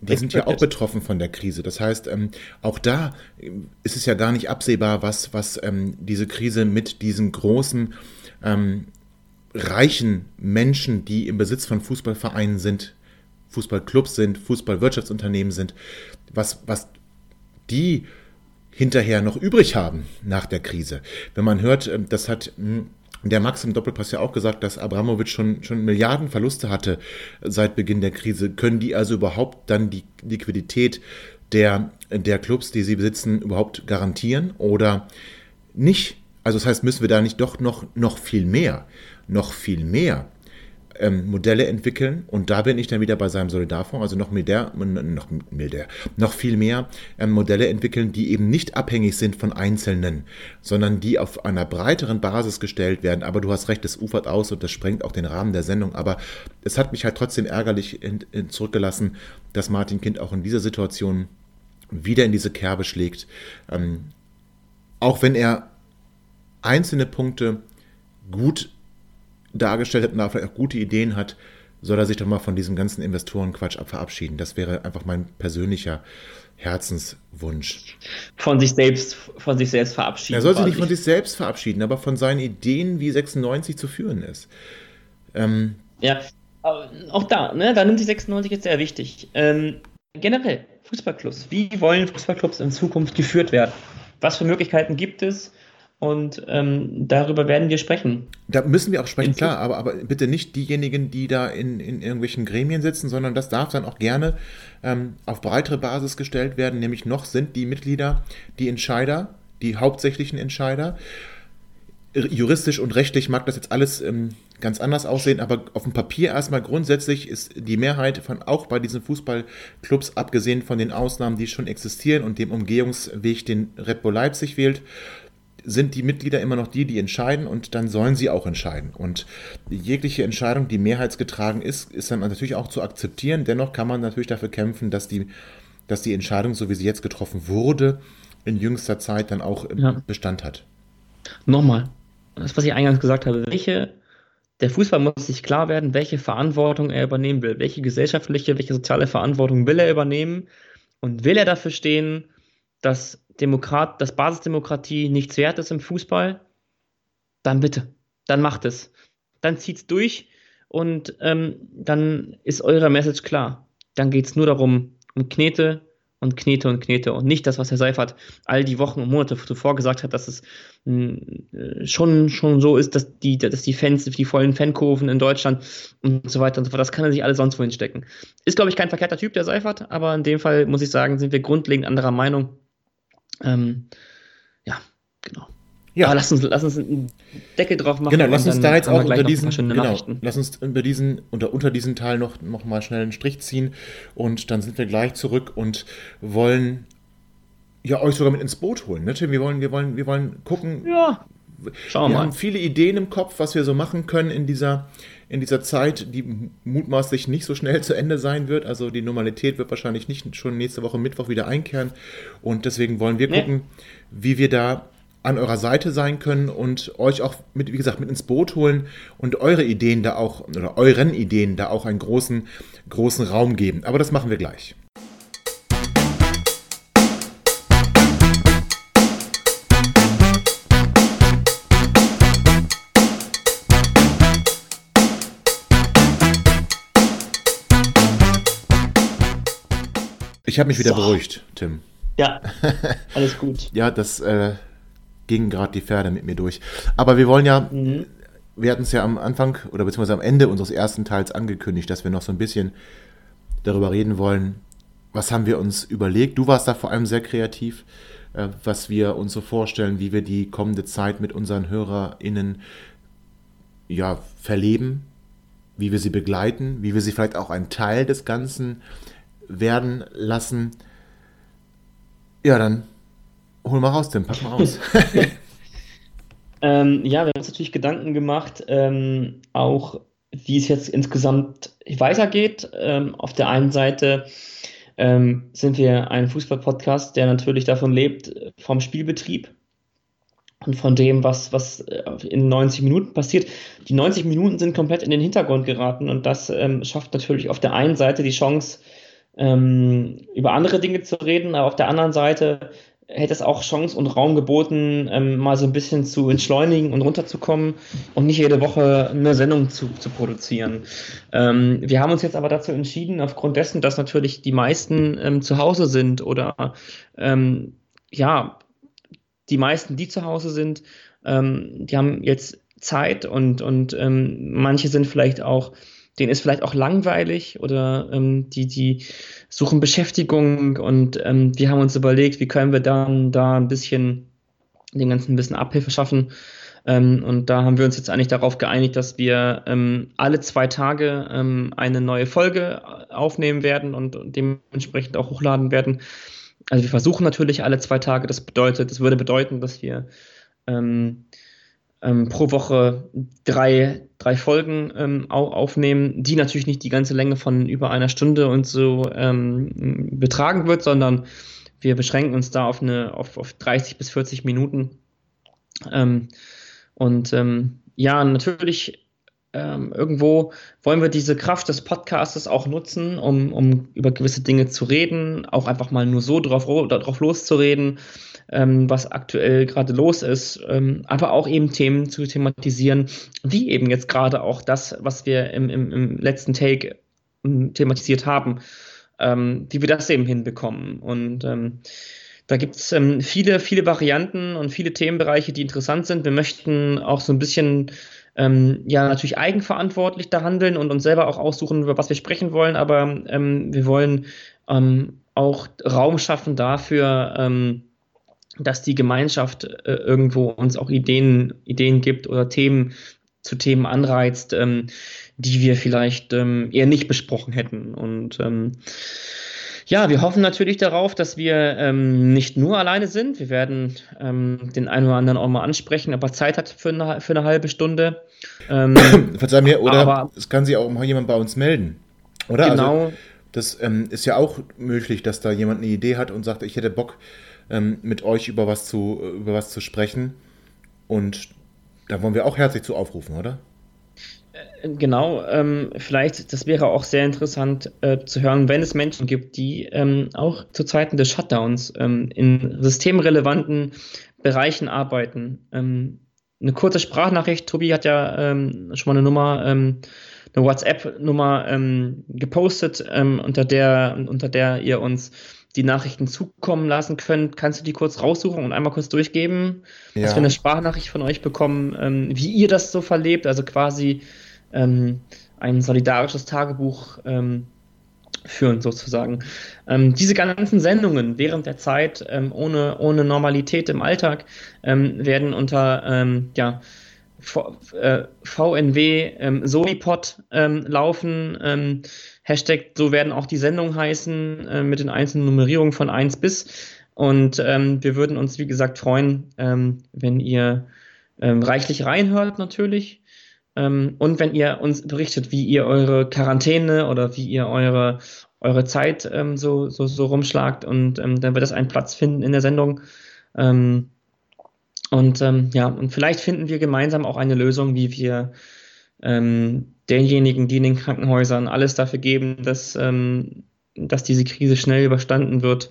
die sind ja auch betroffen von der Krise. Das heißt, ähm, auch da ist es ja gar nicht absehbar, was, was ähm, diese Krise mit diesen großen, ähm, reichen Menschen, die im Besitz von Fußballvereinen sind, Fußballclubs sind, Fußballwirtschaftsunternehmen sind, was, was die hinterher noch übrig haben nach der Krise. Wenn man hört, ähm, das hat hm, der Max im Doppelpass ja auch gesagt, dass Abramovic schon, schon Milliarden Verluste hatte seit Beginn der Krise. Können die also überhaupt dann die Liquidität der, der Clubs, die sie besitzen, überhaupt garantieren oder nicht? Also das heißt, müssen wir da nicht doch noch, noch viel mehr, noch viel mehr ähm, Modelle entwickeln und da bin ich dann wieder bei seinem Solidarfonds, also noch, milder, noch, milder, noch viel mehr ähm, Modelle entwickeln, die eben nicht abhängig sind von Einzelnen, sondern die auf einer breiteren Basis gestellt werden. Aber du hast recht, das ufert aus und das sprengt auch den Rahmen der Sendung. Aber es hat mich halt trotzdem ärgerlich in, in zurückgelassen, dass Martin Kind auch in dieser Situation wieder in diese Kerbe schlägt. Ähm, auch wenn er einzelne Punkte gut dargestellt hat und da vielleicht auch gute Ideen hat, soll er sich doch mal von diesem ganzen Investorenquatsch verabschieden. Das wäre einfach mein persönlicher Herzenswunsch. Von sich selbst, von sich selbst verabschieden. Er soll sich nicht von sich selbst verabschieden, aber von seinen Ideen, wie 96 zu führen ist. Ähm, ja, auch da, ne, da nimmt sich 96 jetzt sehr wichtig. Ähm, generell, Fußballclubs. Wie wollen Fußballclubs in Zukunft geführt werden? Was für Möglichkeiten gibt es? Und ähm, darüber werden wir sprechen. Da müssen wir auch sprechen, in klar, aber, aber bitte nicht diejenigen, die da in, in irgendwelchen Gremien sitzen, sondern das darf dann auch gerne ähm, auf breitere Basis gestellt werden. Nämlich noch sind die Mitglieder die Entscheider, die hauptsächlichen Entscheider. juristisch und rechtlich mag das jetzt alles ähm, ganz anders aussehen, aber auf dem Papier erstmal grundsätzlich ist die Mehrheit von auch bei diesen Fußballclubs, abgesehen von den Ausnahmen, die schon existieren und dem Umgehungsweg, den Red Bull Leipzig wählt, sind die Mitglieder immer noch die, die entscheiden und dann sollen sie auch entscheiden. Und jegliche Entscheidung, die mehrheitsgetragen ist, ist dann natürlich auch zu akzeptieren. Dennoch kann man natürlich dafür kämpfen, dass die, dass die Entscheidung, so wie sie jetzt getroffen wurde, in jüngster Zeit dann auch ja. Bestand hat. Nochmal, das, was ich eingangs gesagt habe, welche, der Fußball muss sich klar werden, welche Verantwortung er übernehmen will, welche gesellschaftliche, welche soziale Verantwortung will er übernehmen und will er dafür stehen, dass Demokrat, dass Basisdemokratie nichts wert ist im Fußball, dann bitte, dann macht es. Dann zieht es durch und ähm, dann ist eure Message klar. Dann geht es nur darum, um Knete, und Knete und Knete und nicht das, was Herr Seifert all die Wochen und Monate zuvor gesagt hat, dass es mh, äh, schon, schon so ist, dass die, dass die Fans, die vollen Fankurven in Deutschland und so weiter und so fort, das kann er sich alles sonst wohin stecken. Ist, glaube ich, kein verkehrter Typ, der Seifert, aber in dem Fall muss ich sagen, sind wir grundlegend anderer Meinung. Ähm, ja, genau. Ja. Aber lass uns, lass uns einen Deckel drauf machen. Genau, lass uns da jetzt auch unter diesen, genau, lass uns über diesen, unter, unter diesen Teil noch, noch mal schnell einen Strich ziehen und dann sind wir gleich zurück und wollen ja euch sogar mit ins Boot holen. Ne, Tim? Wir wollen, wir wollen, wir wollen gucken. Ja. Schauen wir mal. haben viele Ideen im Kopf, was wir so machen können in dieser, in dieser Zeit, die mutmaßlich nicht so schnell zu Ende sein wird. Also die Normalität wird wahrscheinlich nicht schon nächste Woche Mittwoch wieder einkehren. Und deswegen wollen wir gucken, nee. wie wir da an eurer Seite sein können und euch auch mit, wie gesagt, mit ins Boot holen und eure Ideen da auch, oder euren Ideen da auch einen großen, großen Raum geben. Aber das machen wir gleich. Ich habe mich wieder so. beruhigt, Tim. Ja, alles gut. ja, das äh, gingen gerade die Pferde mit mir durch. Aber wir wollen ja, mhm. wir hatten es ja am Anfang oder beziehungsweise am Ende unseres ersten Teils angekündigt, dass wir noch so ein bisschen darüber reden wollen, was haben wir uns überlegt. Du warst da vor allem sehr kreativ, äh, was wir uns so vorstellen, wie wir die kommende Zeit mit unseren HörerInnen ja, verleben, wie wir sie begleiten, wie wir sie vielleicht auch ein Teil des Ganzen werden lassen. Ja, dann Hol mal raus, Tim, pack mal aus. ähm, ja, wir haben uns natürlich Gedanken gemacht, ähm, auch wie es jetzt insgesamt weitergeht. Ähm, auf der einen Seite ähm, sind wir ein Fußball-Podcast, der natürlich davon lebt, vom Spielbetrieb und von dem, was, was äh, in 90 Minuten passiert. Die 90 Minuten sind komplett in den Hintergrund geraten und das ähm, schafft natürlich auf der einen Seite die Chance, ähm, über andere Dinge zu reden, aber auf der anderen Seite hätte es auch Chance und Raum geboten, ähm, mal so ein bisschen zu entschleunigen und runterzukommen und nicht jede Woche eine Sendung zu, zu produzieren. Ähm, wir haben uns jetzt aber dazu entschieden, aufgrund dessen, dass natürlich die meisten ähm, zu Hause sind oder ähm, ja, die meisten, die zu Hause sind, ähm, die haben jetzt Zeit und, und ähm, manche sind vielleicht auch denen ist vielleicht auch langweilig oder ähm, die, die suchen Beschäftigung und ähm, wir haben uns überlegt, wie können wir dann da ein bisschen dem Ganzen ein bisschen Abhilfe schaffen. Ähm, und da haben wir uns jetzt eigentlich darauf geeinigt, dass wir ähm, alle zwei Tage ähm, eine neue Folge aufnehmen werden und, und dementsprechend auch hochladen werden. Also wir versuchen natürlich alle zwei Tage. Das bedeutet, das würde bedeuten, dass wir ähm, ähm, pro Woche drei, drei Folgen ähm, aufnehmen, die natürlich nicht die ganze Länge von über einer Stunde und so ähm, betragen wird, sondern wir beschränken uns da auf, eine, auf, auf 30 bis 40 Minuten. Ähm, und ähm, ja, natürlich ähm, irgendwo wollen wir diese Kraft des Podcastes auch nutzen, um, um über gewisse Dinge zu reden, auch einfach mal nur so drauf, drauf loszureden ähm, was aktuell gerade los ist, ähm, aber auch eben Themen zu thematisieren, wie eben jetzt gerade auch das, was wir im, im, im letzten Take ähm, thematisiert haben, ähm, wie wir das eben hinbekommen. Und ähm, da gibt es ähm, viele, viele Varianten und viele Themenbereiche, die interessant sind. Wir möchten auch so ein bisschen ähm, ja natürlich eigenverantwortlich da handeln und uns selber auch aussuchen, über was wir sprechen wollen, aber ähm, wir wollen ähm, auch Raum schaffen dafür, ähm, dass die Gemeinschaft äh, irgendwo uns auch Ideen, Ideen gibt oder Themen zu Themen anreizt, ähm, die wir vielleicht ähm, eher nicht besprochen hätten. Und ja, wir hoffen natürlich darauf, dass wir ähm, nicht nur alleine sind. Wir werden ähm, den einen oder anderen auch mal ansprechen, ob er Zeit hat für eine, für eine halbe Stunde. Ähm, Verzeih mir, oder aber, es kann sich auch mal jemand bei uns melden. Oder? Genau. Also, das ähm, ist ja auch möglich, dass da jemand eine Idee hat und sagt, ich hätte Bock, ähm, mit euch über was, zu, über was zu sprechen. Und da wollen wir auch herzlich zu aufrufen, oder? Genau, ähm, vielleicht, das wäre auch sehr interessant äh, zu hören, wenn es Menschen gibt, die ähm, auch zu Zeiten des Shutdowns ähm, in systemrelevanten Bereichen arbeiten. Ähm, eine kurze Sprachnachricht, Tobi hat ja ähm, schon mal eine Nummer, ähm, eine WhatsApp-Nummer gepostet, unter, der, unter der ihr uns die Nachrichten zukommen lassen könnt. Kannst du die kurz raussuchen und einmal kurz durchgeben, ja. dass wir eine Sprachnachricht von euch bekommen, wie ihr das so verlebt, also quasi ähm, ein solidarisches Tagebuch ähm, führen, sozusagen. Ähm, diese ganzen Sendungen während der Zeit ähm, ohne, ohne Normalität im Alltag ähm, werden unter ähm, ja, v, äh, VNW ähm, Solipod laufen. Hashtag, so werden auch die Sendungen heißen, äh, mit den einzelnen Nummerierungen von 1 bis. Und wir würden uns, wie gesagt, freuen, wenn ihr reichlich reinhört, natürlich. Ähm, und wenn ihr uns berichtet, wie ihr eure Quarantäne oder wie ihr eure, eure Zeit ähm, so, so, so rumschlagt und ähm, dann wird das einen Platz finden in der Sendung. Ähm, und ähm, ja, und vielleicht finden wir gemeinsam auch eine Lösung, wie wir ähm, denjenigen, die in den Krankenhäusern alles dafür geben, dass, dass diese Krise schnell überstanden wird,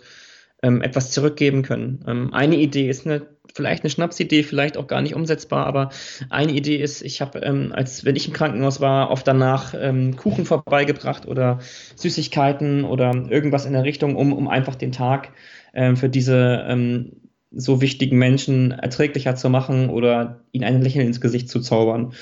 etwas zurückgeben können. eine Idee ist eine vielleicht eine Schnapsidee, vielleicht auch gar nicht umsetzbar, aber eine Idee ist, ich habe, ähm, als wenn ich im Krankenhaus war, oft danach ähm, Kuchen vorbeigebracht oder Süßigkeiten oder irgendwas in der Richtung, um, um einfach den Tag ähm, für diese ähm, so wichtigen Menschen erträglicher zu machen oder ihnen ein Lächeln ins Gesicht zu zaubern.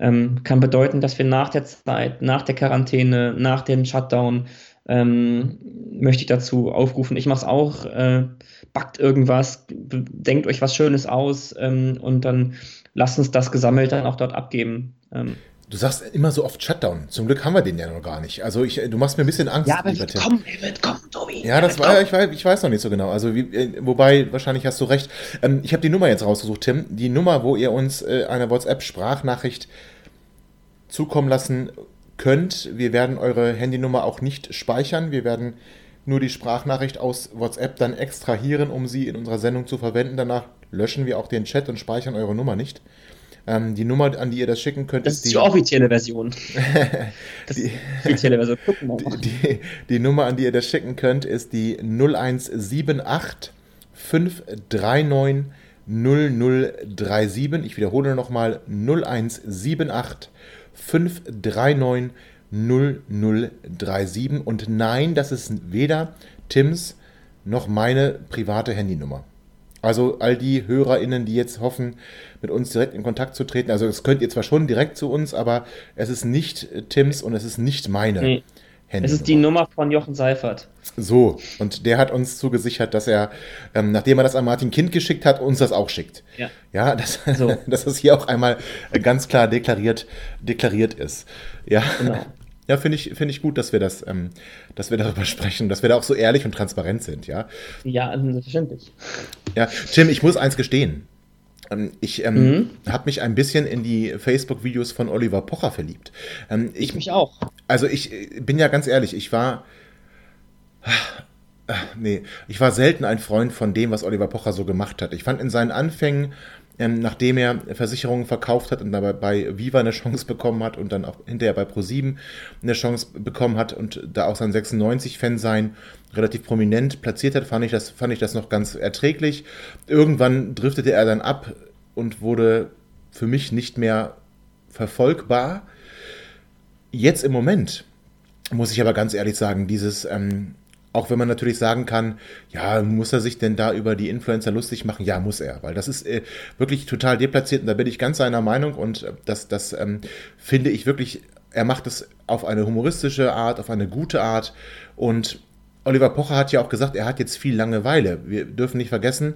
Ähm, kann bedeuten, dass wir nach der Zeit, nach der Quarantäne, nach dem Shutdown ähm, möchte ich dazu aufrufen. Ich mache es auch. Äh, backt irgendwas, denkt euch was Schönes aus ähm, und dann lasst uns das gesammelt dann auch dort abgeben. Ähm, Du sagst immer so oft Shutdown. Zum Glück haben wir den ja noch gar nicht. Also ich, du machst mir ein bisschen Angst. Ja, aber er wird kommen, er wird kommen, Tobi. Ja, das war, ich weiß, ich weiß noch nicht so genau. Also wie, äh, wobei, wahrscheinlich hast du recht. Ähm, ich habe die Nummer jetzt rausgesucht, Tim. Die Nummer, wo ihr uns äh, eine WhatsApp-Sprachnachricht zukommen lassen könnt. Wir werden eure Handynummer auch nicht speichern. Wir werden nur die Sprachnachricht aus WhatsApp dann extrahieren, um sie in unserer Sendung zu verwenden. Danach löschen wir auch den Chat und speichern eure Nummer nicht. Ähm, die Nummer, an die ihr das schicken könnt, das ist die, die offizielle Version. das die, offizielle Version. Die, die, die, Nummer, an die ihr das schicken könnt, ist die 0178 539 0037. Ich wiederhole nochmal 0178 539 0037. Und nein, das ist weder Tims noch meine private Handynummer. Also all die HörerInnen, die jetzt hoffen, mit uns direkt in Kontakt zu treten, also das könnt ihr zwar schon direkt zu uns, aber es ist nicht Tims und es ist nicht meine. Nee. Handynummer. Es ist die Nummer von Jochen Seifert. So, und der hat uns zugesichert, dass er, ähm, nachdem er das an Martin Kind geschickt hat, uns das auch schickt. Ja, ja dass, so. dass das hier auch einmal ganz klar deklariert, deklariert ist. Ja, genau. Ja, finde ich, find ich gut, dass wir das, ähm, dass wir darüber sprechen, dass wir da auch so ehrlich und transparent sind, ja. Ja, also selbstverständlich. Ja, Tim, ich muss eins gestehen. Ähm, ich ähm, mhm. habe mich ein bisschen in die Facebook-Videos von Oliver Pocher verliebt. Ähm, ich, ich, mich auch. Also ich äh, bin ja ganz ehrlich, ich war. Äh, nee, ich war selten ein Freund von dem, was Oliver Pocher so gemacht hat. Ich fand in seinen Anfängen ähm, nachdem er Versicherungen verkauft hat und dabei bei Viva eine Chance bekommen hat und dann auch hinterher bei Pro7 eine Chance bekommen hat und da auch sein 96-Fan sein relativ prominent platziert hat, fand ich, das, fand ich das noch ganz erträglich. Irgendwann driftete er dann ab und wurde für mich nicht mehr verfolgbar. Jetzt im Moment muss ich aber ganz ehrlich sagen, dieses ähm, auch wenn man natürlich sagen kann, ja, muss er sich denn da über die Influencer lustig machen? Ja, muss er, weil das ist äh, wirklich total deplatziert und da bin ich ganz seiner Meinung und äh, das, das ähm, finde ich wirklich, er macht es auf eine humoristische Art, auf eine gute Art und Oliver Pocher hat ja auch gesagt, er hat jetzt viel Langeweile. Wir dürfen nicht vergessen,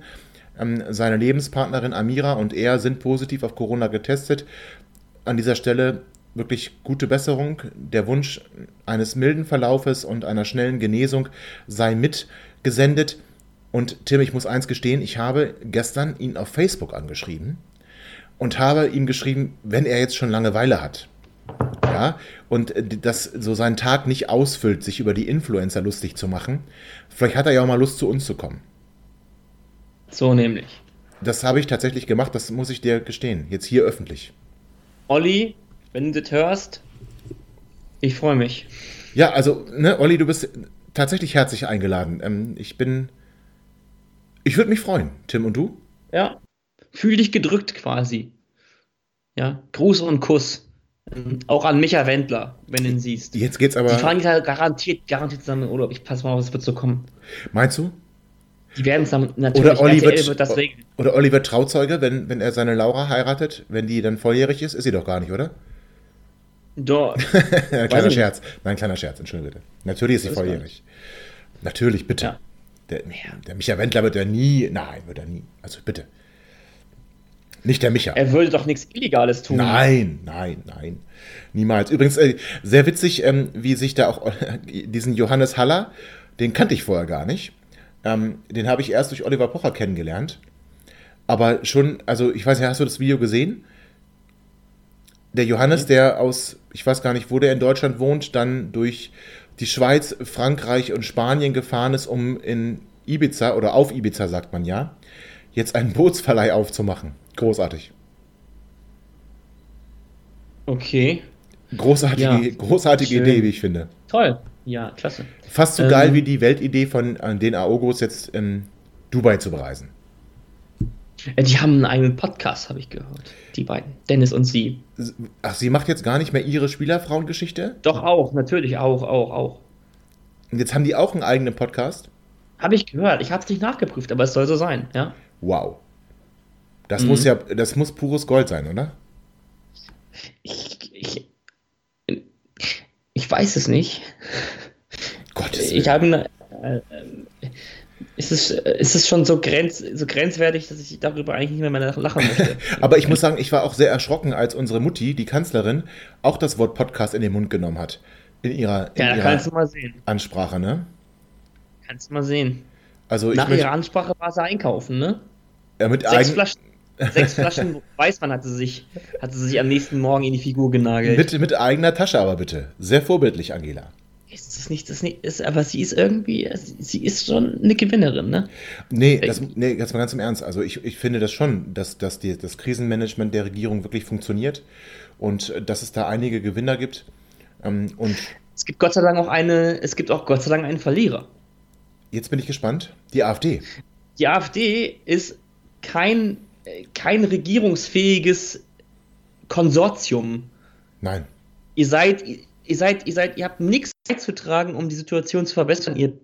Ähm, seine Lebenspartnerin Amira und er sind positiv auf Corona getestet. An dieser Stelle wirklich gute Besserung. Der Wunsch eines milden Verlaufes und einer schnellen Genesung sei mitgesendet. Und Tim, ich muss eins gestehen, ich habe gestern ihn auf Facebook angeschrieben und habe ihm geschrieben, wenn er jetzt schon Langeweile hat. Ja, und das so seinen Tag nicht ausfüllt, sich über die Influencer lustig zu machen. Vielleicht hat er ja auch mal Lust, zu uns zu kommen. So nämlich. Das habe ich tatsächlich gemacht, das muss ich dir gestehen. Jetzt hier öffentlich. Olli, wenn du das hörst, ich freue mich. Ja, also, ne, Olli, du bist tatsächlich herzlich eingeladen. Ähm, ich bin. Ich würde mich freuen. Tim und du? Ja. Fühl dich gedrückt quasi. Ja. Gruß und Kuss. Ähm, auch an Micha Wendler, wenn du ihn siehst. Jetzt geht's aber. Die fahren garantiert, garantiert zusammen in Urlaub. Ich pass mal auf, es wird so kommen. Meinst du? Die werden es dann natürlich. Oder Olli, wird, wird das regeln. oder Olli wird Trauzeuge, wenn, wenn er seine Laura heiratet, wenn die dann volljährig ist? Ist sie doch gar nicht, oder? Doch. kleiner Scherz. Nein, kleiner Scherz, entschuldige bitte. Natürlich ist sie volljährig. Natürlich, bitte. Ja. Der, der Micha Wendler wird er nie. Nein, wird er nie. Also bitte. Nicht der Micha. Er würde doch nichts Illegales tun. Nein, nein, nein. Niemals. Übrigens, äh, sehr witzig, ähm, wie sich da auch diesen Johannes Haller, den kannte ich vorher gar nicht. Ähm, den habe ich erst durch Oliver Pocher kennengelernt. Aber schon, also ich weiß nicht, hast du das Video gesehen? Der Johannes, der aus, ich weiß gar nicht, wo der in Deutschland wohnt, dann durch die Schweiz, Frankreich und Spanien gefahren ist, um in Ibiza oder auf Ibiza, sagt man ja, jetzt einen Bootsverleih aufzumachen. Großartig. Okay. Großartige, Ja, großartige schön. Idee, wie ich finde. Toll. Ja, klasse. Fast so Ähm, geil wie die Weltidee von äh, den Aogos jetzt in Dubai zu bereisen. Äh, Die haben einen eigenen Podcast, habe ich gehört. Die beiden. Dennis und sie. Ach, sie macht jetzt gar nicht mehr ihre Spielerfrauengeschichte? Doch auch, natürlich auch, auch, auch. Und jetzt haben die auch einen eigenen Podcast? Habe ich gehört. Ich habe es nicht nachgeprüft, aber es soll so sein, ja. Wow. Das Mhm. muss ja, das muss pures Gold sein, oder? Ich, ich, ich weiß es nicht. Gottes Ich Willen. habe eine, äh, ist es, ist es schon so, grenz, so grenzwertig, dass ich darüber eigentlich nicht mehr lachen möchte. Aber ich muss sagen, ich war auch sehr erschrocken, als unsere Mutti, die Kanzlerin, auch das Wort Podcast in den Mund genommen hat. In ihrer, in ja, ihrer kannst du mal sehen. Ansprache, ne? Kannst du mal sehen. Also ich Nach ihrer Ansprache war sie einkaufen, ne? äh, mit Sechs Flaschen, sechs Flaschen Weißmann hatte sie sich, hatte sich am nächsten Morgen in die Figur genagelt. mit, mit eigener Tasche aber bitte. Sehr vorbildlich, Angela. Ist das nicht, das nicht, ist, aber sie ist irgendwie, sie ist schon eine Gewinnerin, ne? Nee, das, nee, jetzt mal ganz im Ernst. Also ich, ich finde das schon, dass, dass die, das Krisenmanagement der Regierung wirklich funktioniert und äh, dass es da einige Gewinner gibt. Ähm, und Es gibt Gott sei Dank auch eine, es gibt auch Gott sei Dank einen Verlierer. jetzt bin ich gespannt. Die AfD. Die AfD ist kein, äh, kein regierungsfähiges Konsortium. Nein. Ihr seid, ihr seid, ihr seid, ihr habt nichts beizutragen, um die Situation zu verbessern. Ihr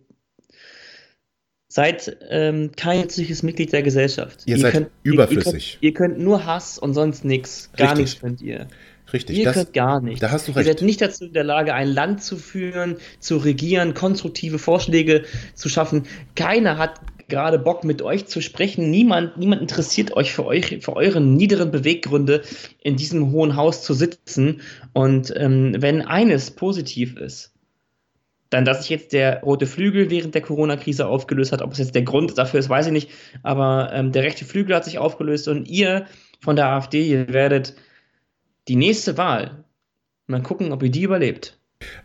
seid ähm, kein nützliches Mitglied der Gesellschaft. Ihr seid überflüssig. Ihr, ihr, könnt, ihr könnt nur Hass und sonst nichts. Gar nichts könnt ihr. Richtig. Ihr Das, könnt gar nicht. da hast du Ihr recht. seid nicht dazu in der Lage, ein Land zu führen, zu regieren, konstruktive Vorschläge zu schaffen. Keiner hat gerade Bock, mit euch zu sprechen. Niemand, niemand interessiert euch für, euch für eure niederen Beweggründe, in diesem hohen Haus zu sitzen. Und ähm, wenn eines positiv ist, dann, dass sich jetzt der rote Flügel während der Corona-Krise aufgelöst hat. Ob es jetzt der Grund dafür ist, weiß ich nicht. Aber ähm, der rechte Flügel hat sich aufgelöst und ihr von der AfD, ihr werdet die nächste Wahl mal gucken, ob ihr die überlebt.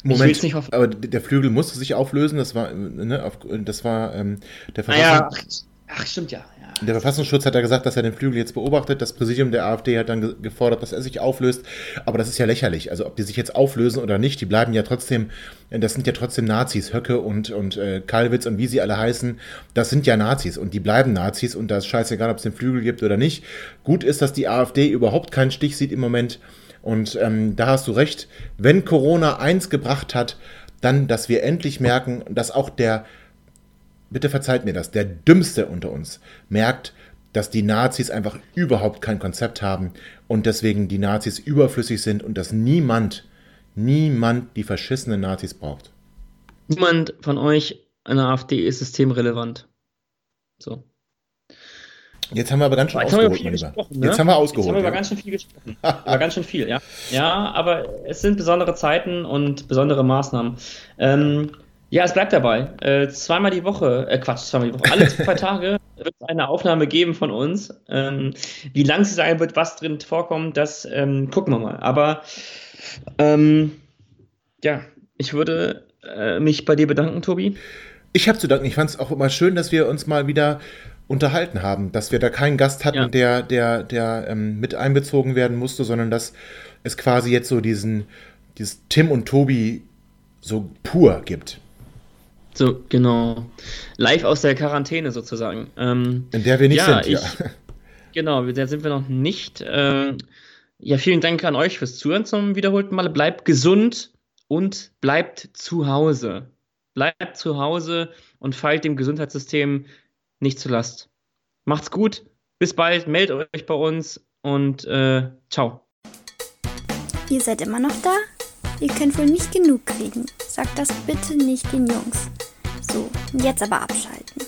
Moment, aber der Flügel musste sich auflösen. Das war, ne, auf, das war ähm, der, Ah ja, Verfassung, ach, stimmt ja. ja. der Verfassungsschutz hat ja gesagt, dass er den Flügel jetzt beobachtet. Das Präsidium der AfD hat dann ge gefordert, dass er sich auflöst. Aber das ist ja lächerlich. Also ob die sich jetzt auflösen oder nicht, die bleiben ja trotzdem, das sind ja trotzdem Nazis. Höcke und, und äh, Kalwitz und wie sie alle heißen, das sind ja Nazis und die bleiben Nazis und da ist scheißegal, ob es den Flügel gibt oder nicht. Gut ist, dass die AfD überhaupt keinen Stich sieht im Moment. Und ähm, da hast du recht, wenn Corona eins gebracht hat, dann, dass wir endlich merken, dass auch der, bitte verzeiht mir das, der Dümmste unter uns merkt, dass die Nazis einfach überhaupt kein Konzept haben und deswegen die Nazis überflüssig sind und dass niemand, niemand die verschissenen Nazis braucht. Niemand von euch an der AfD ist systemrelevant. So. Jetzt haben wir aber ganz schön jetzt haben ausgeholt, viel mein Lieber. gesprochen, ne? Jetzt haben wir ausgeholt. Jetzt haben wir ja. ganz schön viel gesprochen. über ganz schön viel, ja. Ja, aber es sind besondere Zeiten und besondere Maßnahmen. Ähm, ja, es bleibt dabei. Äh, zweimal die Woche, äh, Quatsch, zweimal die Woche, alle zwei Tage wird es eine Aufnahme geben von uns. Ähm, wie lang sie sein wird, was drin vorkommt, das ähm, gucken wir mal. Aber ähm, ja, ich würde äh, mich bei dir bedanken, Tobi. Ich habe zu danken. Ich fand es auch immer schön, dass wir uns mal wieder unterhalten haben, dass wir da keinen Gast hatten, Ja. der, der, der ähm, mit einbezogen werden musste, sondern dass es quasi jetzt so diesen, dieses Tim und Tobi so pur gibt, So, genau. Live aus der Quarantäne sozusagen. Ähm, in der wir nicht Ja, sind. Ja. ich- Genau, da sind wir noch nicht. Ähm, ja, vielen Dank an euch fürs Zuhören zum wiederholten Mal. Bleibt gesund und bleibt zu Hause. Bleibt zu Hause und fallt dem Gesundheitssystem nicht zu Last. Macht's gut, bis bald, meldet euch bei uns und äh, ciao. Ihr seid immer noch da? Ihr könnt wohl nicht genug kriegen. Sagt das bitte nicht den Jungs. So, jetzt aber abschalten.